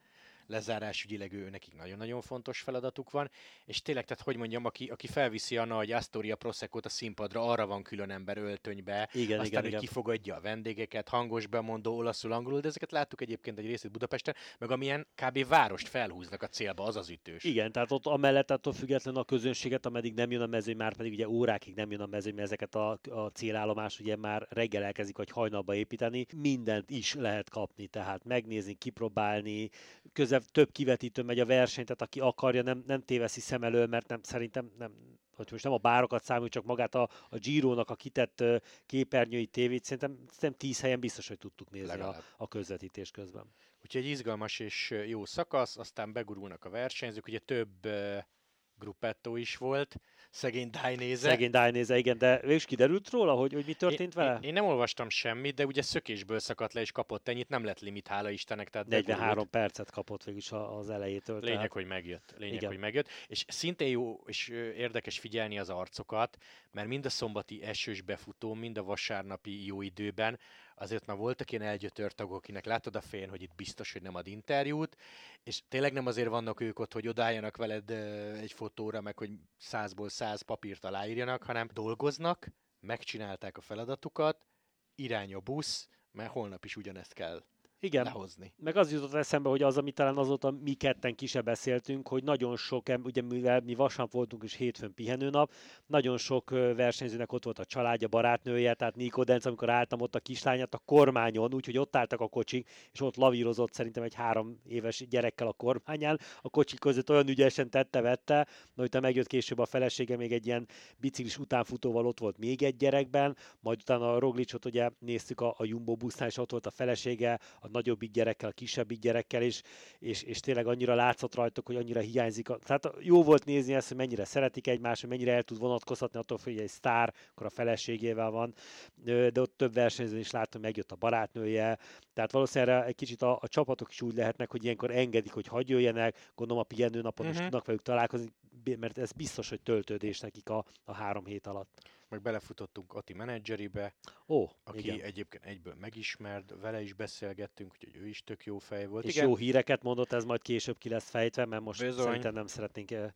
Lezárásügyileg ő nekik nagyon-nagyon fontos feladatuk van, és tényleg, tehát hogy mondjam, aki, aki felviszi a nagy Astoria Prosecco-t a színpadra, arra van külön ember öltönybe, Igen, aztán, igen, hogy igen. kifogadja a vendégeket, hangos bemondó, olaszul, angolul, de ezeket láttuk egyébként egy részét Budapesten, meg amilyen kb. várost felhúznak a célba, az az ütős. Igen, tehát ott amellett attól függetlenül a közönséget, ameddig nem jön a mezőny, már pedig ugye órákig nem jön a mezőny, mert ezeket a, a célállomás ugye már reggel elkezdik, vagy hajnalba építeni, mindent is lehet kapni, tehát megnézni, kipróbálni, közel több kivetítő megy a verseny, tehát aki akarja, nem, nem téveszi szem elől, mert nem, szerintem nem, hogy most nem a bárokat számít, csak magát a, a Giro-nak a kitett képernyői tévét, szerintem, szerintem tíz helyen biztos, hogy tudtuk nézni a, Legalább. a közvetítés közben. Úgyhogy egy izgalmas és jó szakasz, aztán begurulnak a versenyzők, ugye több gruppetto is volt, szegény Dájnéze. Szegény Dájnéze, igen, de is kiderült róla, hogy, hogy mi történt én, vele? Én, én nem olvastam semmit, de ugye szökésből szakadt le és kapott ennyit, nem lett limit, hála Istennek. Tehát 43 begurult. percet kapott végül is az elejétől. Lényeg, tehát, hogy megjött. Lényeg, Igen. hogy megjött. És szintén jó és érdekes figyelni az arcokat, mert mind a szombati esős befutó, mind a vasárnapi jó időben, azért már voltak ilyen elgyötört tagok, akinek látod a fején, hogy itt biztos, hogy nem ad interjút, és tényleg nem azért vannak ők ott, hogy odálljanak veled egy fotóra, meg hogy százból száz papírt aláírjanak, hanem dolgoznak, megcsinálták a feladatukat, irány a busz, mert holnap is ugyanezt kell igen, lehozni. meg az jutott eszembe, hogy az, amit talán azóta mi ketten ki se beszéltünk, hogy nagyon sok, ugye mivel mi vasárnap voltunk és hétfőn pihenőnap, nagyon sok versenyzőnek ott volt a családja, barátnője, tehát Nico Denc, amikor álltam ott a kislányát a kormányon, úgyhogy ott álltak a kocsik, és ott lavírozott szerintem egy három éves gyerekkel a kormányán, a kocsik között olyan ügyesen tette-vette, de utána megjött később a felesége, még egy ilyen biciklis utánfutóval ott volt még egy gyerekben, majd utána a Roglicsot ugye néztük a, a Jumbo busznál, és ott volt a felesége, a nagyobbik gyerekkel, a kisebbik gyerekkel, és, és, és tényleg annyira látszott rajtuk, hogy annyira hiányzik. A, tehát jó volt nézni ezt, hogy mennyire szeretik egymást, hogy mennyire el tud vonatkoztatni attól, hogy egy sztár, akkor a feleségével van, de ott több versenyzőn is láttam, megjött a barátnője, tehát valószínűleg egy kicsit a, a csapatok is úgy lehetnek, hogy ilyenkor engedik, hogy hagyj jöjjenek, gondolom a pihenőnapon uh-huh. is Mhm. tudnak velük találkozni, mert ez biztos, hogy töltődés nekik a, a három hét alatt. Meg belefutottunk Ati menedzseribe, Ó, aki igen. egyébként egyből megismert, vele is beszélgettünk, úgyhogy ő is tök jó fej volt. És Igen, jó híreket mondott, ez majd később ki lesz fejtve, mert most Bizony. szerintem nem szeretnénk eh,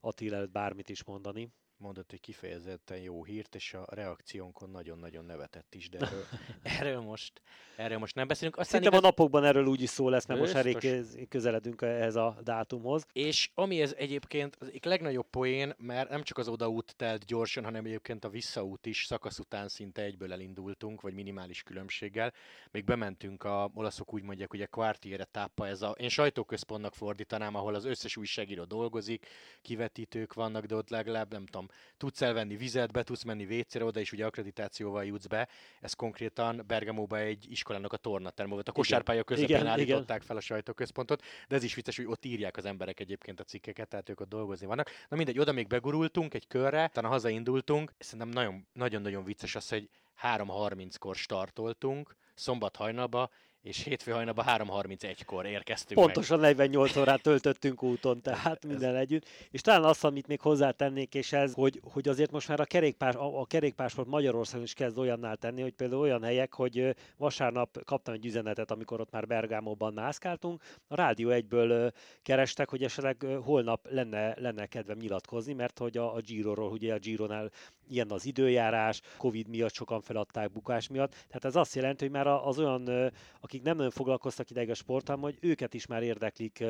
Attila előtt bármit is mondani. Mondott egy kifejezetten jó hírt, és a reakciónkon nagyon-nagyon nevetett is, de erről, erről, most, erről most nem beszélünk. Aztán Szerintem a igaz, napokban erről úgy is szó lesz, mert most elég Biztos. köz- közeledünk ehhez a dátumhoz. és ami ez egyébként az egyik legnagyobb poén, mert nem csak az odaút telt gyorsan, hanem egyébként a visszaút is szakasz után szinte egyből elindultunk, vagy minimális különbséggel. Még bementünk a olaszok úgy mondják, ugye Quartiere táppa, ez a, én sajtóközpontnak fordítanám, ahol az összes újságíró dolgozik, kivetítők vannak, de ott legalább nem tudom, tudsz elvenni vizet, be tudsz menni vécére, oda is ugye akkreditációval jutsz be. Ez konkrétan Bergamóba egy iskolának a tornaterme volt. A kosárpálya közepén igen, állították igen. fel a sajtóközpontot, de ez is vicces, hogy ott írják az emberek egyébként a cikkeket, tehát ők ott dolgozni vannak. Na mindegy, oda még begurultunk egy körre, utána hazaindultunk. Szerintem nagyon-nagyon vicces az, hogy 3.30-kor startoltunk, szombat hajnalba, és hétfő hajnalban 3.31-kor érkeztünk Pontosan meg. 48 órát töltöttünk úton, tehát minden ez... együtt. És talán azt, amit még hozzátennék, és ez, hogy, hogy azért most már a, kerékpás, a, a kerékpásport Magyarországon is kezd olyannál tenni, hogy például olyan helyek, hogy vasárnap kaptam egy üzenetet, amikor ott már Bergámóban mászkáltunk, a Rádió egyből kerestek, hogy esetleg holnap lenne, lenne kedvem nyilatkozni, mert hogy a, a Giro-ról, ugye a Gironál ilyen az időjárás, Covid miatt sokan feladták bukás miatt. Tehát ez azt jelenti, hogy már az olyan, akik nem nagyon foglalkoztak ideig a sporttal, hogy őket is már érdeklik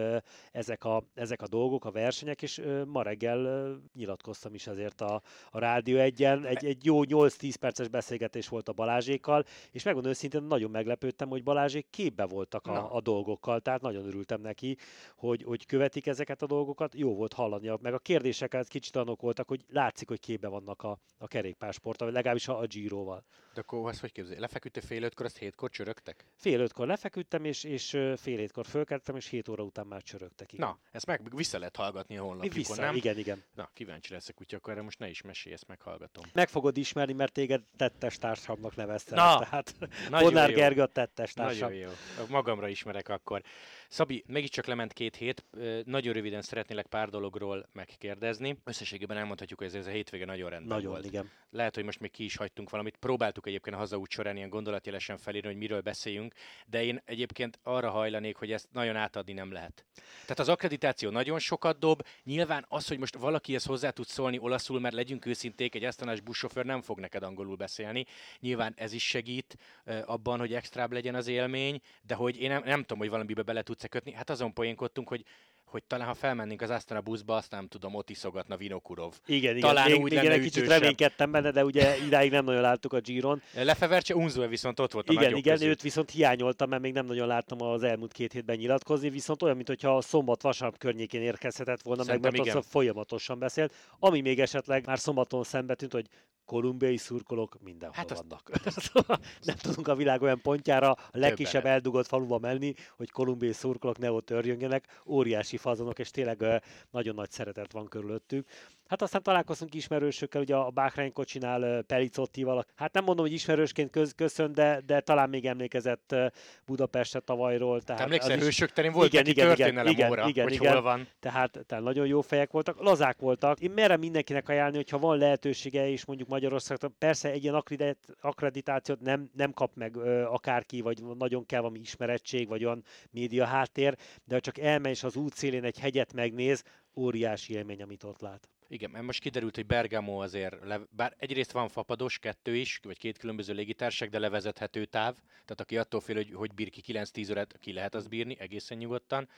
ezek a, ezek a dolgok, a versenyek, és ma reggel nyilatkoztam is ezért a, a Rádió egyen. Egy, egy jó 8-10 perces beszélgetés volt a Balázsékkal, és megmondom őszintén nagyon meglepődtem, hogy Balázsék képbe voltak a, a dolgokkal, tehát nagyon örültem neki, hogy, hogy követik ezeket a dolgokat. Jó volt hallani, meg a kérdéseket kicsit anok voltak, hogy látszik, hogy képbe vannak a, a kerékpársporttal, vagy legalábbis a, a Giroval. De akkor azt hogy képzelj? Lefeküdtél fél ötkor, azt hétkor csörögtek? Fél ötkor lefeküdtem, és, és fél hétkor fölkeltem, és hét óra után már csörögtek. Igen. Na, ezt meg vissza lehet hallgatni a honlapjukon, vissza, nem? Igen, igen. Na, kíváncsi leszek, úgyhogy akkor erre most ne is mesélj, ezt meghallgatom. Meg fogod ismerni, mert téged tettes társamnak neveztem. Na, tehát Bonár Gergő tettes társam. Nagyon jó. Magamra ismerek akkor. Szabi, mégiscsak lement két hét. Nagyon röviden szeretnélek pár dologról megkérdezni. Összességében elmondhatjuk, hogy ez, a hétvége nagyon rendben nagyon, volt. Igen. Lehet, hogy most még ki is hagytunk valamit. Próbáltuk egyébként a hazaút során ilyen gondolatjelesen felírni, hogy miről beszéljünk, de én egyébként arra hajlanék, hogy ezt nagyon átadni nem lehet. Tehát az akkreditáció nagyon sokat dob. Nyilván az, hogy most valaki ezt hozzá tud szólni olaszul, mert legyünk őszinték, egy esztanás buszsofőr nem fog neked angolul beszélni. Nyilván ez is segít abban, hogy extrább legyen az élmény, de hogy én nem, nem tudom, hogy valamibe bele tudsz kötni. Hát azon poénkodtunk, hogy hogy talán ha felmennénk az Astana buszba, azt nem tudom, ott iszogatna Vinokurov. Igen, igen. Talán még, úgy még egy kicsit reménykedtem benne, de ugye idáig nem nagyon láttuk a Giron. Lefevercse Unzue viszont ott volt a Igen, igen, közül. őt viszont hiányoltam, mert még nem nagyon láttam az elmúlt két hétben nyilatkozni, viszont olyan, mintha a szombat vasárnap környékén érkezhetett volna Szerintem meg, mert igen. folyamatosan beszélt. Ami még esetleg már szombaton szembe tűnt, hogy kolumbiai szurkolók mindenhol hát vannak. nem tudunk a világ olyan pontjára a legkisebb eldugott faluba menni, hogy kolumbiai szurkolók ne ott örjöngenek. Óriási fazonok, és tényleg nagyon nagy szeretet van körülöttük. Hát aztán találkoztunk ismerősökkel, ugye a Bahrein kocsinál Pelicottival. Hát nem mondom, hogy ismerősként köz, köszön, de, de talán még emlékezett Budapestre tavalyról. Tehát emlékszel, is... hősök terén volt igen, igen, történelem igen, óra, igen, hogy igen, hol van. Tehát, tehát nagyon jó fejek voltak, lazák voltak. Én merem mindenkinek ajánlani, hogyha van lehetősége, és mondjuk Magyarországon, persze egy ilyen akkreditációt nem, nem kap meg ö, akárki, vagy nagyon kell valami ismerettség, vagy olyan média háttér, de ha csak elmegy és az út szélén egy hegyet megnéz, óriási élmény, amit ott lát. Igen, mert most kiderült, hogy Bergamo azért, le, bár egyrészt van fapados, kettő is, vagy két különböző légitárság, de levezethető táv, tehát aki attól fél, hogy, hogy bír ki 9-10 órát, ki lehet az bírni egészen nyugodtan.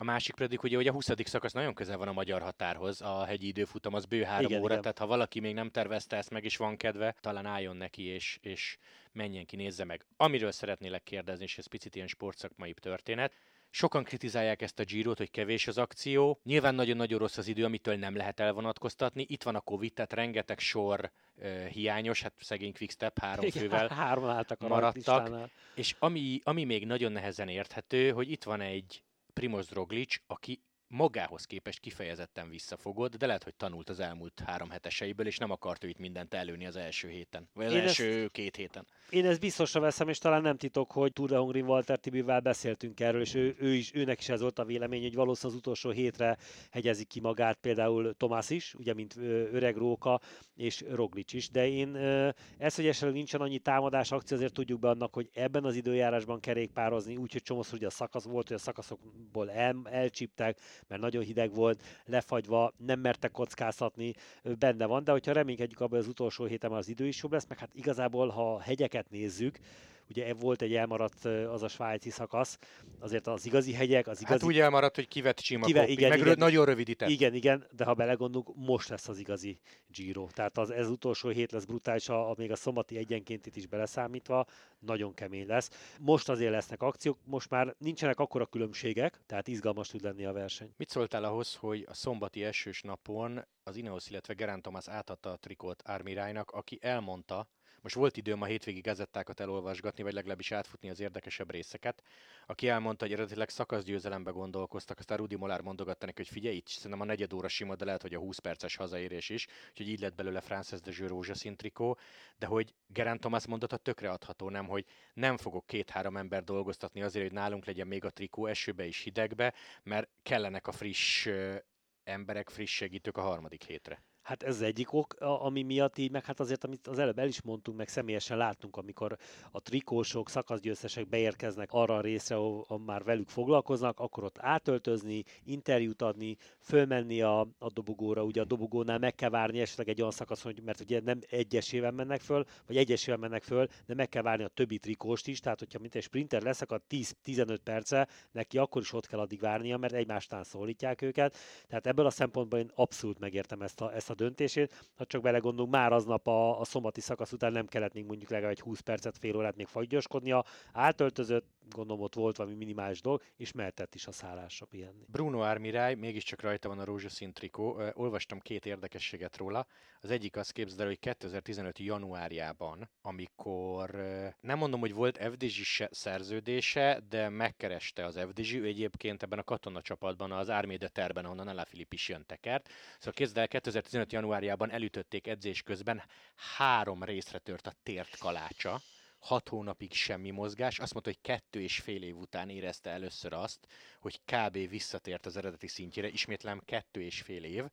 A másik pedig ugye, hogy a 20. szakasz nagyon közel van a magyar határhoz, a hegyi időfutam az bő három igen, óra, igen. tehát ha valaki még nem tervezte ezt meg, és van kedve, talán álljon neki, és, és menjen ki, nézze meg. Amiről szeretnélek kérdezni, és ez picit ilyen sportszakmai történet, Sokan kritizálják ezt a Girot, hogy kevés az akció. Nyilván nagyon-nagyon rossz az idő, amitől nem lehet elvonatkoztatni. Itt van a Covid, tehát rengeteg sor uh, hiányos, hát szegény Quickstep három Igen, fővel három álltak maradtak. És ami, ami még nagyon nehezen érthető, hogy itt van egy Primoz Roglic, aki magához képest kifejezetten visszafogott, de lehet, hogy tanult az elmúlt három heteseiből, és nem akart ő itt mindent előni az első héten, vagy az én első ezt, két héten. Én ezt biztosra veszem, és talán nem titok, hogy Tour de Hongrin Walter Tibivel beszéltünk erről, és ő, ő is, őnek is ez volt a vélemény, hogy valószínűleg az utolsó hétre hegyezik ki magát például Tomás is, ugye, mint öreg róka, és Roglic is, de én ez, hogy esetleg nincsen annyi támadás akció, azért tudjuk be annak, hogy ebben az időjárásban kerékpározni, úgyhogy csomószor ugye a szakasz volt, hogy a szakaszokból el, elcsíptek, mert nagyon hideg volt, lefagyva, nem mertek kockáztatni, benne van, de hogyha reménykedjük abban, hogy az utolsó héten az idő is jobb lesz, meg hát igazából, ha hegyeket nézzük, ugye volt egy elmaradt az a svájci szakasz, azért az igazi hegyek, az igazi... Hát úgy elmaradt, hogy kivett Csima Kive, igen, meg igen, nagyon rövidített. Igen, igen, de ha belegondolunk, most lesz az igazi Giro. Tehát az, ez utolsó hét lesz brutális, a, a, még a szombati egyenkéntit is beleszámítva, nagyon kemény lesz. Most azért lesznek akciók, most már nincsenek akkora különbségek, tehát izgalmas tud lenni a verseny. Mit szóltál ahhoz, hogy a szombati esős napon az Ineos, illetve Gerán Thomas átadta a trikót Ármirájnak, aki elmondta, most volt időm a hétvégi gazettákat elolvasgatni, vagy legalábbis átfutni az érdekesebb részeket, aki elmondta, hogy eredetileg szakaszgyőzelembe gondolkoztak, aztán Rudi Molár mondogatta neki, hogy figyelj, itt szerintem a negyed óra sima, de lehet, hogy a 20 perces hazaérés is, úgyhogy így lett belőle Frances de Jeux rózsaszín trikó, de hogy Gerán Thomas mondata tökre adható, nem, hogy nem fogok két-három ember dolgoztatni azért, hogy nálunk legyen még a trikó esőbe és hidegbe, mert kellenek a friss emberek, friss segítők a harmadik hétre. Hát ez az egyik ok, ami miatt így, meg hát azért, amit az előbb el is mondtunk, meg személyesen láttunk, amikor a trikósok, szakaszgyőztesek beérkeznek arra a részre, ahol már velük foglalkoznak, akkor ott átöltözni, interjút adni, fölmenni a, a dobogóra, ugye a dobogónál meg kell várni esetleg egy olyan szakasz, hogy, mert ugye nem egyesével mennek föl, vagy egyesével mennek föl, de meg kell várni a többi trikóst is, tehát hogyha mint egy sprinter leszakad 10-15 perce, neki akkor is ott kell addig várnia, mert egymástán szólítják őket. Tehát ebből a szempontból én abszolút megértem ezt a, ezt a döntését. Ha csak belegondolunk, már aznap a, a szombati szakasz után nem kellett még mondjuk legalább egy 20 percet, fél órát még fagyoskodnia. Átöltözött, gondolom ott volt valami minimális dolog, és mehetett is a szállásra pihenni. Bruno Armiráj, mégiscsak rajta van a rózsaszín trikó. Olvastam két érdekességet róla. Az egyik az képzeld el, hogy 2015. januárjában, amikor nem mondom, hogy volt FDZ szerződése, de megkereste az FDZ, ő egyébként ebben a katonacsapatban, az Árméde terben, ahonnan Ella Filip is jön tekert. Szóval képzeld el, 2015 2015. januárjában elütötték edzés közben, három részre tört a tért kalácsa, hat hónapig semmi mozgás. Azt mondta, hogy kettő és fél év után érezte először azt, hogy kb. visszatért az eredeti szintjére, ismétlem kettő és fél év,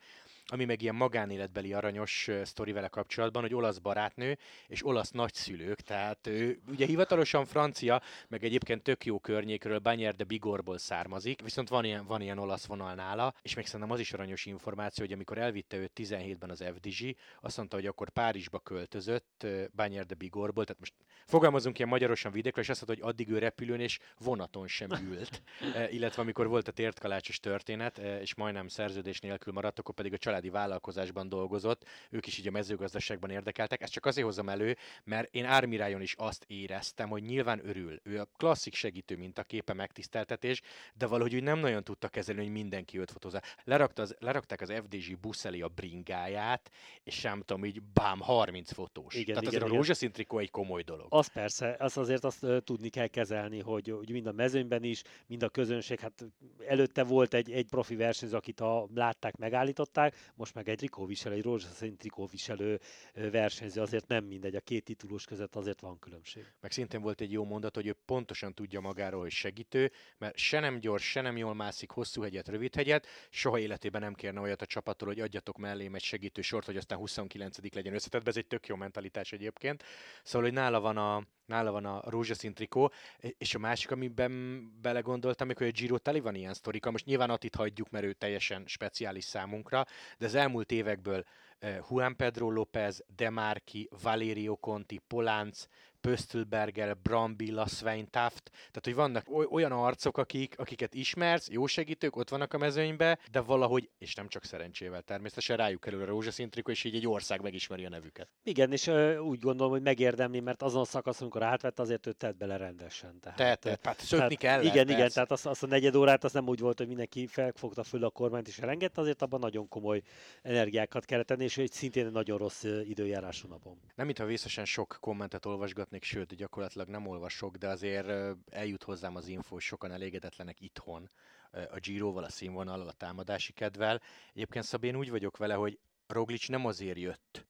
ami meg ilyen magánéletbeli aranyos sztori vele kapcsolatban, hogy olasz barátnő és olasz nagyszülők, tehát ő ugye hivatalosan francia, meg egyébként tök jó környékről, Banyer de Bigorból származik, viszont van ilyen, van ilyen olasz vonal nála, és még szerintem az is aranyos információ, hogy amikor elvitte őt 17-ben az FDG, azt mondta, hogy akkor Párizsba költözött Banyer de Bigorból, tehát most fogalmazunk ilyen magyarosan vidékről, és azt mondta, hogy addig ő repülőn és vonaton sem ült, illetve amikor volt a tértkalácsos történet, és majdnem szerződés nélkül maradt, akkor pedig a családi vállalkozásban dolgozott, ők is így a mezőgazdaságban érdekeltek. Ezt csak azért hozom elő, mert én Ármirájon is azt éreztem, hogy nyilván örül. Ő a klasszik segítő mint a képe megtiszteltetés, de valahogy úgy nem nagyon tudta kezelni, hogy mindenki őt fotózza. Lerakta az, lerakták az FDG busz elé a bringáját, és sem tudom, így bám 30 fotós. Igen, Tehát igen, azért igen. a rózsaszín trikó egy komoly dolog. Az persze, az azért azt uh, tudni kell kezelni, hogy, hogy mind a mezőnyben is, mind a közönség, hát előtte volt egy, egy profi versenyző, akit a látták, megállították, most meg egy trikóviselő, egy rózsaszín trikóviselő versenyző, azért nem mindegy, a két titulus között azért van különbség. Meg szintén volt egy jó mondat, hogy ő pontosan tudja magáról, hogy segítő, mert se nem gyors, se nem jól mászik hosszú hegyet, rövid hegyet, soha életében nem kérne olyat a csapattól, hogy adjatok mellém egy segítő sort, hogy aztán 29 legyen összetett, ez egy tök jó mentalitás egyébként. Szóval, hogy nála van a, nála van a rózsaszín trikó, és a másik, amiben belegondoltam, hogy a Giro teli van ilyen sztorika, most nyilván Atit hagyjuk, mert ő teljesen speciális számunkra, de az elmúlt évekből eh, Juan Pedro López, Demarki, Valerio Conti, Polánc, Pöstelberger, Brambilla, Svein Taft, tehát hogy vannak olyan arcok, akik, akiket ismersz, jó segítők, ott vannak a mezőnybe, de valahogy, és nem csak szerencsével természetesen rájuk kerül a rózsaszín trikó, és így egy ország megismeri a nevüket. Igen, és ö, úgy gondolom, hogy megérdemli, mert azon a szakasz, amikor átvett, azért ő tett bele rendesen. Tehát, tehát, tehát, tehát szökni kell. Igen, persze. igen, tehát az, az, a negyed órát az nem úgy volt, hogy mindenki felfogta föl a kormányt és elengedte, azért abban nagyon komoly energiákat kellett tenni, és egy szintén nagyon rossz időjárású napon. Nem, mintha vészesen sok kommentet olvasgatnék, sőt, gyakorlatilag nem olvasok, de azért eljut hozzám az info, sokan elégedetlenek itthon a Giroval, a színvonallal, a támadási kedvel. Egyébként Szabén úgy vagyok vele, hogy Roglic nem azért jött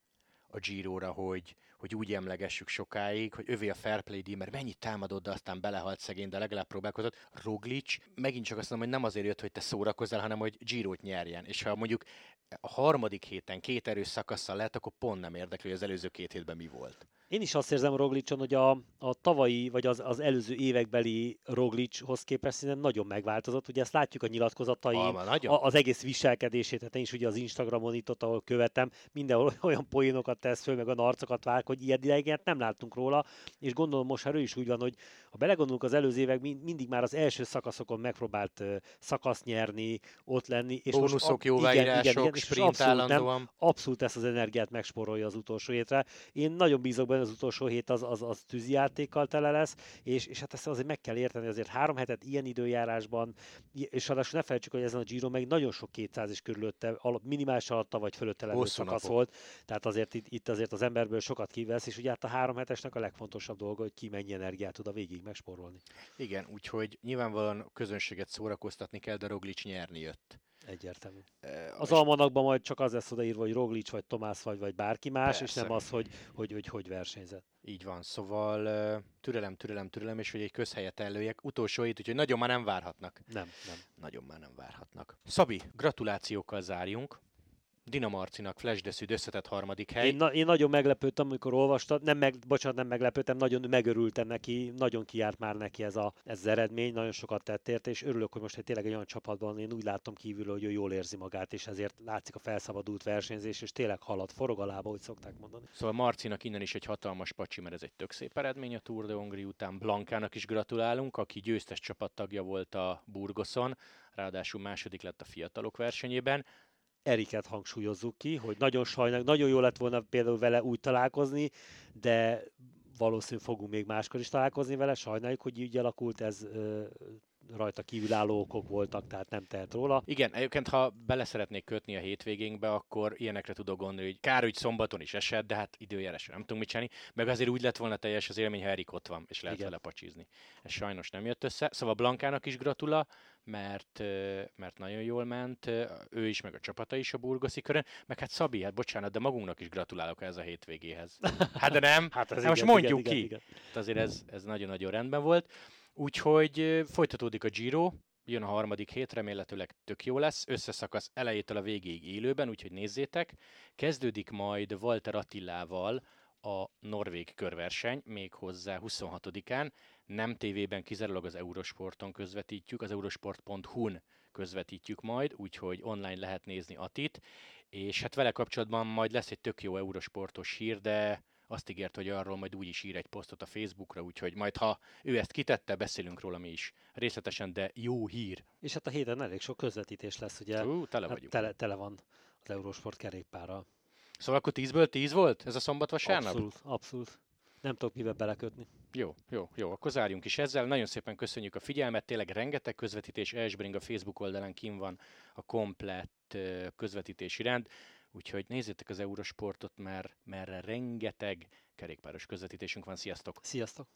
a Giro-ra, hogy, hogy úgy emlegessük sokáig, hogy övé a fair play díj, mert mennyit támadott, de aztán belehalt szegény, de legalább próbálkozott. Roglic megint csak azt mondom, hogy nem azért jött, hogy te szórakozzál, hanem hogy Giro-t nyerjen. És ha mondjuk a harmadik héten két erős szakaszsal lehet, akkor pont nem érdekli, hogy az előző két hétben mi volt. Én is azt érzem Roglicson, hogy a, a tavalyi, vagy az, az előző évekbeli Roglichoz képest szerintem nagyon megváltozott. Ugye ezt látjuk a nyilatkozatai, a, az egész viselkedését, tehát én is ugye az Instagramon itt ott, ahol követem, mindenhol olyan poénokat tesz föl, meg a narcokat vág, hogy ilyen ideget nem láttunk róla, és gondolom most ő is úgy van, hogy ha belegondolunk az előző évek, mindig már az első szakaszokon megpróbált szakaszt nyerni, ott lenni. És Bónuszok, most, jóváírások, igen, igen, sprint abszolút, nem, abszolút ezt az energiát megspórolja az utolsó hétre. Én nagyon bízok benne, az utolsó hét az, az, az tűzijátékkal tele lesz, és, és hát ezt azért meg kell érteni, azért három hetet ilyen időjárásban, és ráadásul ne felejtsük, hogy ezen a Giro meg nagyon sok 200 is körülötte, minimális alatta vagy fölötte levő szakasz volt, tehát azért itt, itt, azért az emberből sokat kivesz, és ugye hát a három hetesnek a legfontosabb dolga, hogy ki mennyi energiát tud a végig megspórolni. Igen, úgyhogy nyilvánvalóan a közönséget szórakoztatni kell, de Roglic nyerni jött. Egyértelmű. Az almanakban majd csak az lesz odaírva, hogy Roglic, vagy Tomás, vagy, vagy bárki más, Persze. és nem az, hogy hogy, hogy, hogy versenyzett. Így van, szóval türelem, türelem, türelem, és hogy egy közhelyet előjek. Utolsó hét, úgyhogy nagyon már nem várhatnak. Nem, nem. Nagyon már nem várhatnak. Szabi, gratulációkkal zárjunk. Dina Marcinak Flash de Szüd összetett harmadik hely. Én, na, én nagyon meglepődtem, amikor olvastam, nem meg, bocsánat, nem meglepődtem, nagyon megörültem neki, nagyon kiárt már neki ez, a, ez az eredmény, nagyon sokat tett érte, és örülök, hogy most egy tényleg egy olyan csapatban, én úgy látom kívül, hogy ő jól érzi magát, és ezért látszik a felszabadult versenyzés, és tényleg halad, forog a lába, hogy szokták mondani. Szóval Marcinak innen is egy hatalmas pacsi, mert ez egy tök szép eredmény a Tour de Hongrie után. Blankának is gratulálunk, aki győztes csapattagja volt a Burgoson, ráadásul második lett a fiatalok versenyében. Eriket hangsúlyozzuk ki, hogy nagyon sajnál, nagyon jó lett volna például vele úgy találkozni, de valószínűleg fogunk még máskor is találkozni vele, sajnáljuk, hogy így alakult, ez rajta kívülálló okok voltak, tehát nem tehet róla. Igen, egyébként ha bele szeretnék kötni a hétvégénkbe, akkor ilyenekre tudok gondolni, hogy kár, hogy szombaton is esett, de hát időjárásra nem tudunk mit csinálni, meg azért úgy lett volna teljes az élmény, ha Erik ott van, és lehet Igen. vele pacsizni. Ez sajnos nem jött össze. Szóval Blankának is gratula, mert, mert nagyon jól ment, ő is, meg a csapata is a burgoszi körön, meg hát Szabi, hát bocsánat, de magunknak is gratulálok ez a hétvégéhez. Hát de nem, hát, ez hát igen, most mondjuk igen, ki. Igen, igen. Hát azért ez, ez nagyon-nagyon rendben volt. Úgyhogy folytatódik a Giro, jön a harmadik hét, remélhetőleg tök jó lesz, összeszakasz elejétől a végéig élőben, úgyhogy nézzétek. Kezdődik majd Walter Attilával a norvég körverseny, még hozzá 26-án. Nem tévében, kizárólag az Eurosporton közvetítjük, az eurosport.hu-n közvetítjük majd, úgyhogy online lehet nézni Atit, és hát vele kapcsolatban majd lesz egy tök jó Eurosportos hír, de azt ígért, hogy arról majd úgy is ír egy posztot a Facebookra, úgyhogy majd ha ő ezt kitette, beszélünk róla mi is részletesen, de jó hír. És hát a héten elég sok közvetítés lesz, ugye? Ú, tele hát vagyunk. Hát tele, tele van az Eurosport kerékpára. Szóval akkor 10-ből 10 volt ez a szombat vasárnap? Abszolút, abszolút. Nem tudok mivel belekötni. Jó, jó, jó, akkor zárjunk is ezzel. Nagyon szépen köszönjük a figyelmet, tényleg rengeteg közvetítés, Esbring a Facebook oldalán kim van a komplett közvetítési rend. Úgyhogy nézzétek az Eurosportot, mert merre rengeteg kerékpáros közvetítésünk van. Sziasztok! Sziasztok!